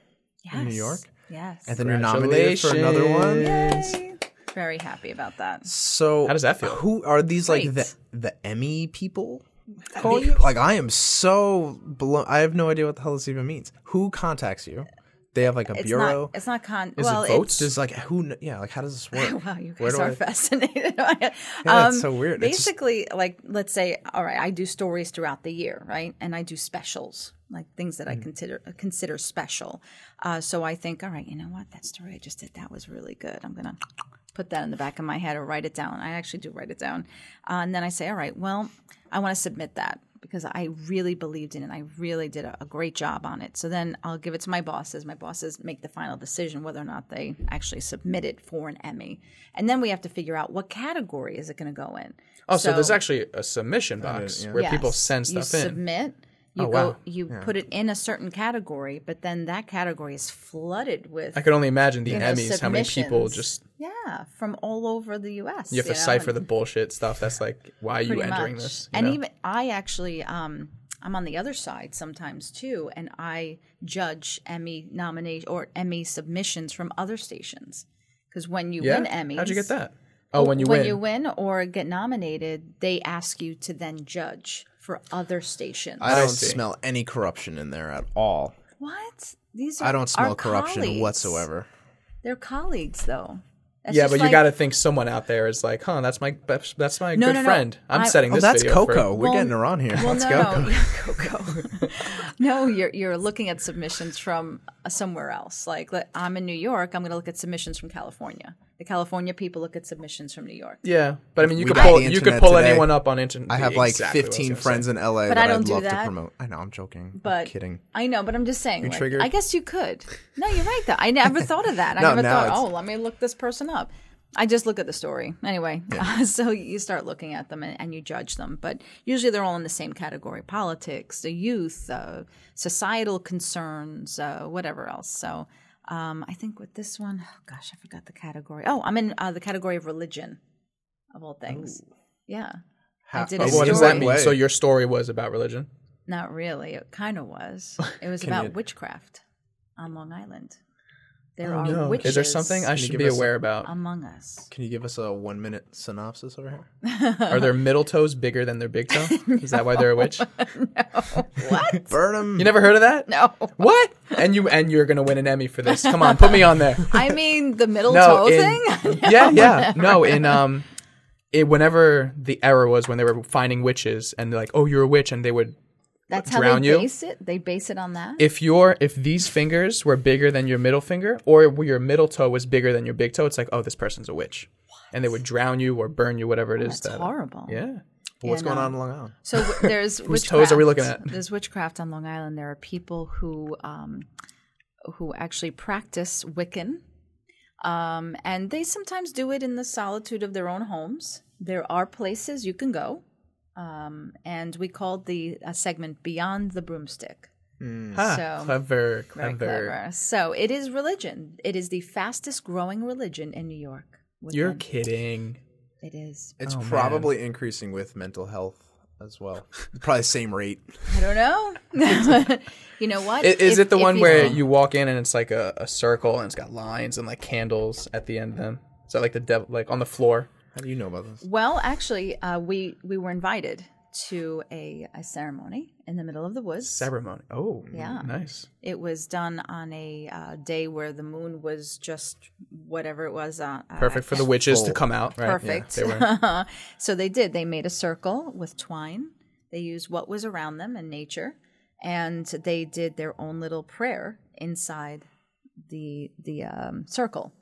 in New York? Yes. and then you're nominated for another one. Yay. Very happy about that. So, How does that feel? Who are these like the the Emmy people? Call you like I am so blown. I have no idea what the hell this even means. Who contacts you? They have like a It's bureau. not. It's not con. Is well, it votes? There's like who? kn- Yeah, like how does this work? Wow, you guys are I- fascinated. Yeah, um, it's so weird. It's just- Basically, like let's say, all right, I do stories throughout the year, right, and I do specials, like things that I Mm. consider consider special. Uh, so I think, all right, you know what, that story I just did that was really good. I'm gonna put that in the back of my head or write it down. I actually do write it down, uh, and then I say, all right, well, I want to submit that because I really believed in it. I really did a, a great job on it. So then I'll give it to my bosses. My bosses make the final decision whether or not they actually submit it for an Emmy. And then we have to figure out what category is it going to go in. Oh, so, there's actually a submission box where people send stuff you in. submit. You Oh, go. wow. You put it in a certain category, but then that category is flooded with. I can only imagine the you know, Emmys, how many people just yeah from all over the U.S. you have to know, cipher the bullshit stuff. That's like, why are you entering much. this? You and know? even I actually, um, I'm on the other side sometimes too, and I judge Emmy nomination or Emmy submissions from other stations. Because when you yeah, win Emmys, how'd you get that? Oh, when you when win. you win or get nominated, they ask you to then judge for other stations. I don't see. smell any corruption in there at all. what? These are I don't smell corruption colleagues. whatsoever. They're colleagues, though. That's yeah, just but you got to think someone out there is like, huh, that's my that's my No, good no, no. friend. I'm I- setting Oh, this that's video for Coco. him. We're Well, getting her on here. Well, Let's no, go. no, yeah, go, go. no, you're you're looking at submissions from uh, somewhere else. Like I'm in New York, I'm going to look at submissions from California. The California people look at submissions from New York. Yeah, but I mean, you We could pull you could pull today. anyone up on internet. I have like exactly what I was 15 friends say. in LA But that I don't I'd do love that. to promote. I know, I'm joking. But I'm kidding. I know, but I'm just saying. like, triggered? I guess you could. No, you're right. Though I never thought of that. I No, never thought. it's- Oh, let me look this person up. I just look at the story anyway. so you start looking at them and, and you judge them, but usually they're all in the same category: politics, the youth, uh, societal concerns, uh, whatever else. So um, I think with this one, oh gosh, I forgot the category. Oh, I'm in uh, the category of religion, of all things. Yeah. I did a But what does that mean? So your story was about religion. Not really. It kind of was. It was about witchcraft on Long Island. There are No, witches is there something I should be aware about? among us. Can you give us a one minute synopsis over here? Are their middle toes bigger than their big toe? Is that why they're a witch? no. What? Burn them. You never heard of that? no. What? And you and you're gonna win an Emmy for this. Come on, put me on there. I mean, the middle No, toe in, thing? yeah, yeah. No, in um, it, whenever the era was when they were finding witches and they're like, oh, you're a witch, and they would That's how drown they you? base it? They base it on that? if your if these fingers were bigger than your middle finger or your middle toe was bigger than your big toe, it's like, oh, this person's a witch, and they would drown you or burn you, whatever it is. That's that, horrible. Yeah. What's Yeah, going no. on in Long Island? So w- there's Whose toes are we looking at? There's witchcraft on Long Island. There are people who um, who actually practice Wiccan, um, and they sometimes do it in the solitude of their own homes. There are places you can go, um, and we called the uh, segment "Beyond the Broomstick." Ha, So- clever, Very clever. clever. So it is religion. It is the fastest growing religion in New York. You're Wiccan. kidding. It is. It's Oh, man. probably increasing with mental health as well. Probably the same rate. I don't know. you know what? I- Is, If- it the one you- where you walk in and it's like a, a circle and it's got lines and like candles at the end of them? Is that like the devil, like on the floor? How do you know about this? Well, actually, uh, we we were invited to a, a ceremony in the middle of the woods. Ceremony. Oh, Yeah. nice. It was done on a uh, day where the moon was just whatever it was. Uh, Perfect for the witches to come out. Right? Yeah, Perfect. they so they did. They made a circle with twine. They used what was around them in nature, and they did their own little prayer inside the the um, circle.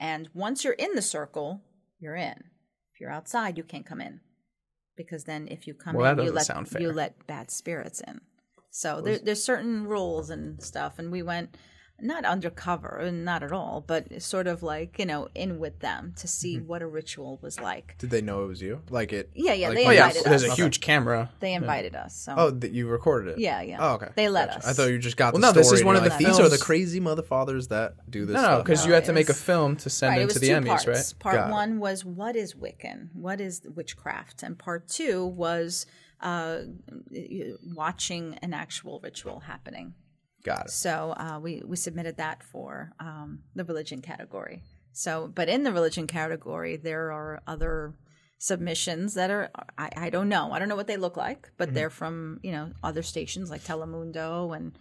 And once you're in the circle, you're in. If you're outside, you can't come in because then if you come Well, in, you let you let bad spirits in. So there, there's certain rules and stuff, and we went not undercover, and not at all, but sort of like you know in with them to see Mm-hmm. what a ritual was like. Did they know it was you? Like it? Yeah, yeah, like- they Oh yeah, invited there's us. a huge camera. They invited us. So Oh, that you recorded it. Yeah, yeah. Oh, okay. They let Gotcha. us. I thought you just got. Well, the no, this is one of the like, These are the films- crazy motherfathers that do this. No, no, stuff." because you No, had to make a film to send right, it into the two Emmys, parts. right? Part Got it. one was what is Wiccan? What is witchcraft? And part two was uh, watching an actual ritual happening. Got it. So uh, we we submitted that for um, the religion category. So, but in the religion category, there are other submissions that are I, I don't know I don't know what they look like, but they're from you know other stations like Telemundo and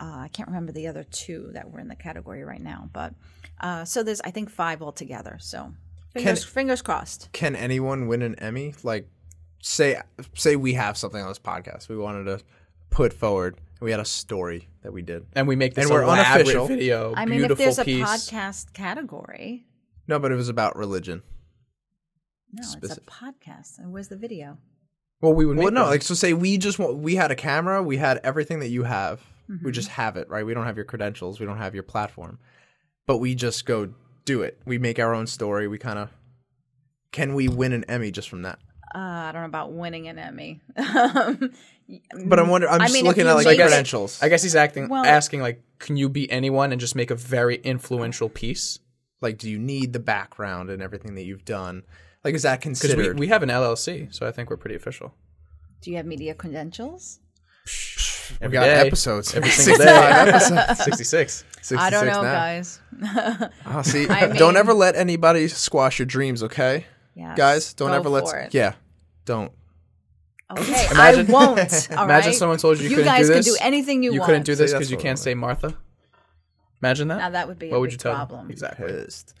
uh, I can't remember the other two that were in the category right now. But uh, so there's I think five altogether. So fingers fingers crossed. Can anyone win an Emmy? Like, say, say we have something on this podcast we wanted to put forward. We had a story that we did. And we make this And we're elaborate unofficial. video, I mean, if there's a podcast category, No, but it was about religion. no, it's a podcast. And where's the video? well, we would make Well, no, them. like so. Say we just want. We had a camera. We had everything that you have. Mm-hmm. We just have it, right? We don't have your credentials. We don't have your platform, but we just go do it. We make our own story. We kind of. Can we win an Emmy just from that? Uh, I don't know about winning an Emmy. But I'm wondering. I'm I just mean, if looking you at like make it- credentials. I guess he's acting, Well- asking like, can you be anyone and just make a very influential piece? like, do you need the background and everything that you've done? Like, is that Because considered? we, we have an LLC, so I think we're pretty official. Do you have media credentials? we Every got day. episodes. Every single day. episodes. 66. I don't 66 know, now. guys. Oh, see, I don't mean- ever let anybody squash your dreams, okay? Yes, Guys, don't go ever let. for it. Yeah, don't. Okay, Imagine- I won't. all Imagine right? someone told you you, you couldn't guys do can do anything you, you want. You couldn't do this because you can't say Martha. Imagine that. Now that would be a what would big you tell problem. them? Exactly. Pissed.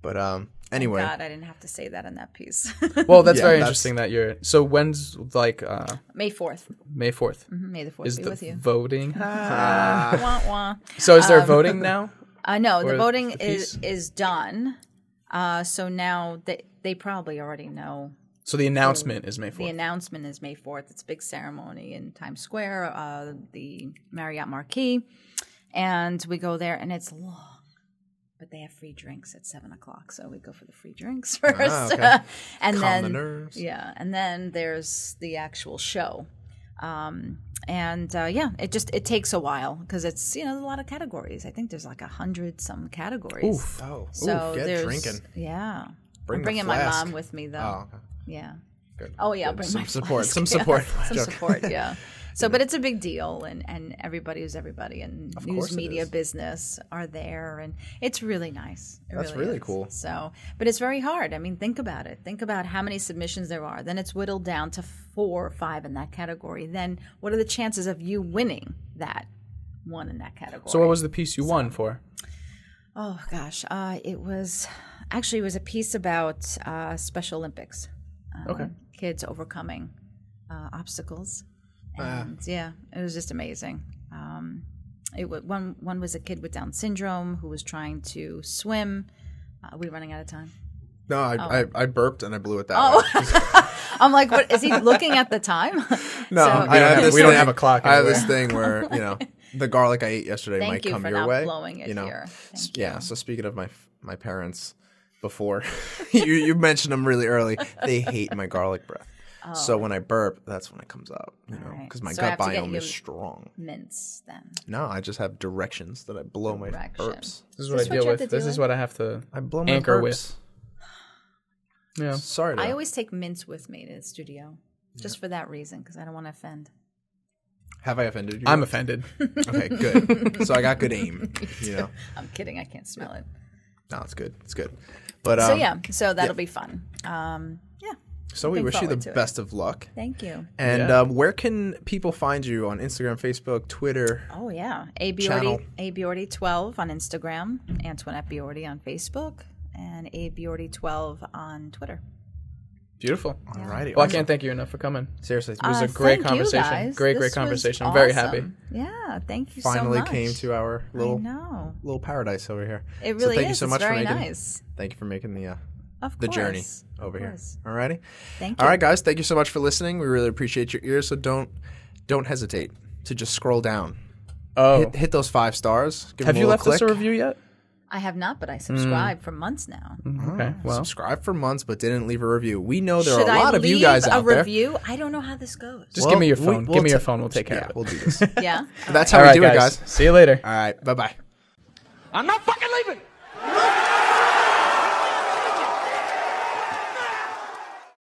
But um, anyway, God, I didn't have to say that in that piece. Well, that's Yeah, very that's- interesting that you're. So when's like uh, May 4th. May 4th May the 4th is be the with you. voting? wah, wah. so is Um, there voting now? Uh, no, the voting the is is done. Uh, so now they they probably already know. So the announcement is May 4th. The announcement is May fourth. It's a big ceremony in Times Square, uh, the Marriott Marquis, and we go there, and it's long, but they have free drinks at seven o'clock. So we go for the free drinks first, Ah, okay. and Calm then the nerves. yeah, and then there's the actual show. Um, and uh, yeah, it just it takes a while because it's you know a lot of categories. I think there's like a hundred some categories. Oof! oh, So Ooh, get drinking. yeah. Bring I'm the bringing my mom with me though. Oh, okay. Yeah. Good. Oh yeah, Good. bring Some support, flask. some Yeah, support. some support. Yeah. So, but it's a big deal, and and everybody who's everybody, and course news media business are there, and it's really nice. It That's really is. cool. So, but it's very hard. I mean, think about it. Think about how many submissions there are. Then it's whittled down to four or five in that category. Then what are the chances of you winning that one in that category? So what was the piece you won for? Oh gosh, uh, it was actually it was a piece about uh, Special Olympics. Um, Okay. kids overcoming uh, obstacles, Ah. and yeah, it was just amazing. Um, it wa one one was a kid with Down syndrome who was trying to swim. Uh, are we running out of time? No, I, Oh. I I burped and I blew it that way. I'm like, what is he looking at the time? No, So- I We don't have have- this we don't have a clock I have this thing where you know the garlic I ate yesterday Thank might you come for your not way. blowing it you know, here. Thank yeah. you. So speaking of my my parents, before you you mentioned them really early, they hate my garlic breath. So oh. when I burp, that's when it comes out. You know, Oh. Alright. because my So I gut have to get biome you- is strong. Mince then. No, I just have directions that I blow my Direction. burps. This is what this I deal you with. to This deal is what I have to I blow my anchor burps. with. Yeah. Sorry. To, I always take mints with me to the studio, just for that reason, because I don't want to offend. have I offended you? I'm offended. okay. Good. so I got good aim. You know. I'm kidding. I can't smell it. No, it's good. It's good. But um, so yeah, so that'll be fun. Um, yeah, So we wish you the forward it. best of luck. thank you. And Yeah. um, where can people find you on Instagram, Facebook, Twitter? Oh yeah, A Channel. Biordi, A Biordi twelve on Instagram, Antoinette Biordi on Facebook, and A Biordi twelve on Twitter. Beautiful. Alrighty. Well, I can't thank you enough for coming. Seriously, It was Uh, a great thank you, conversation. guys. Great, This great was conversation. I'm very happy. Yeah, thank you finally so much. came to our little little paradise over here. it So really thank is. you so it's much for very making nice. thank you for making the uh, Of the course. journey over Of here. course. Alrighty. Thank you. All right, guys. Thank you so much for listening. We really appreciate your ears. So don't don't hesitate to just scroll down. Oh, Hit, hit those five stars. Give have them a you little left us a review yet? I have not, but I hmm. subscribe for months now. Hmm, hmm. Okay. Well, Subscribe for months, but didn't leave a review. We know there Should are a lot I of you guys a out there. A review? I don't know how this goes. just Well, give me your we- phone. we'll give me your ta- phone. We'll take care Yeah, of it. we'll do this. yeah. That's how All we right, do guys. it, guys. See you later. All right. Bye bye. I'm not fucking leaving.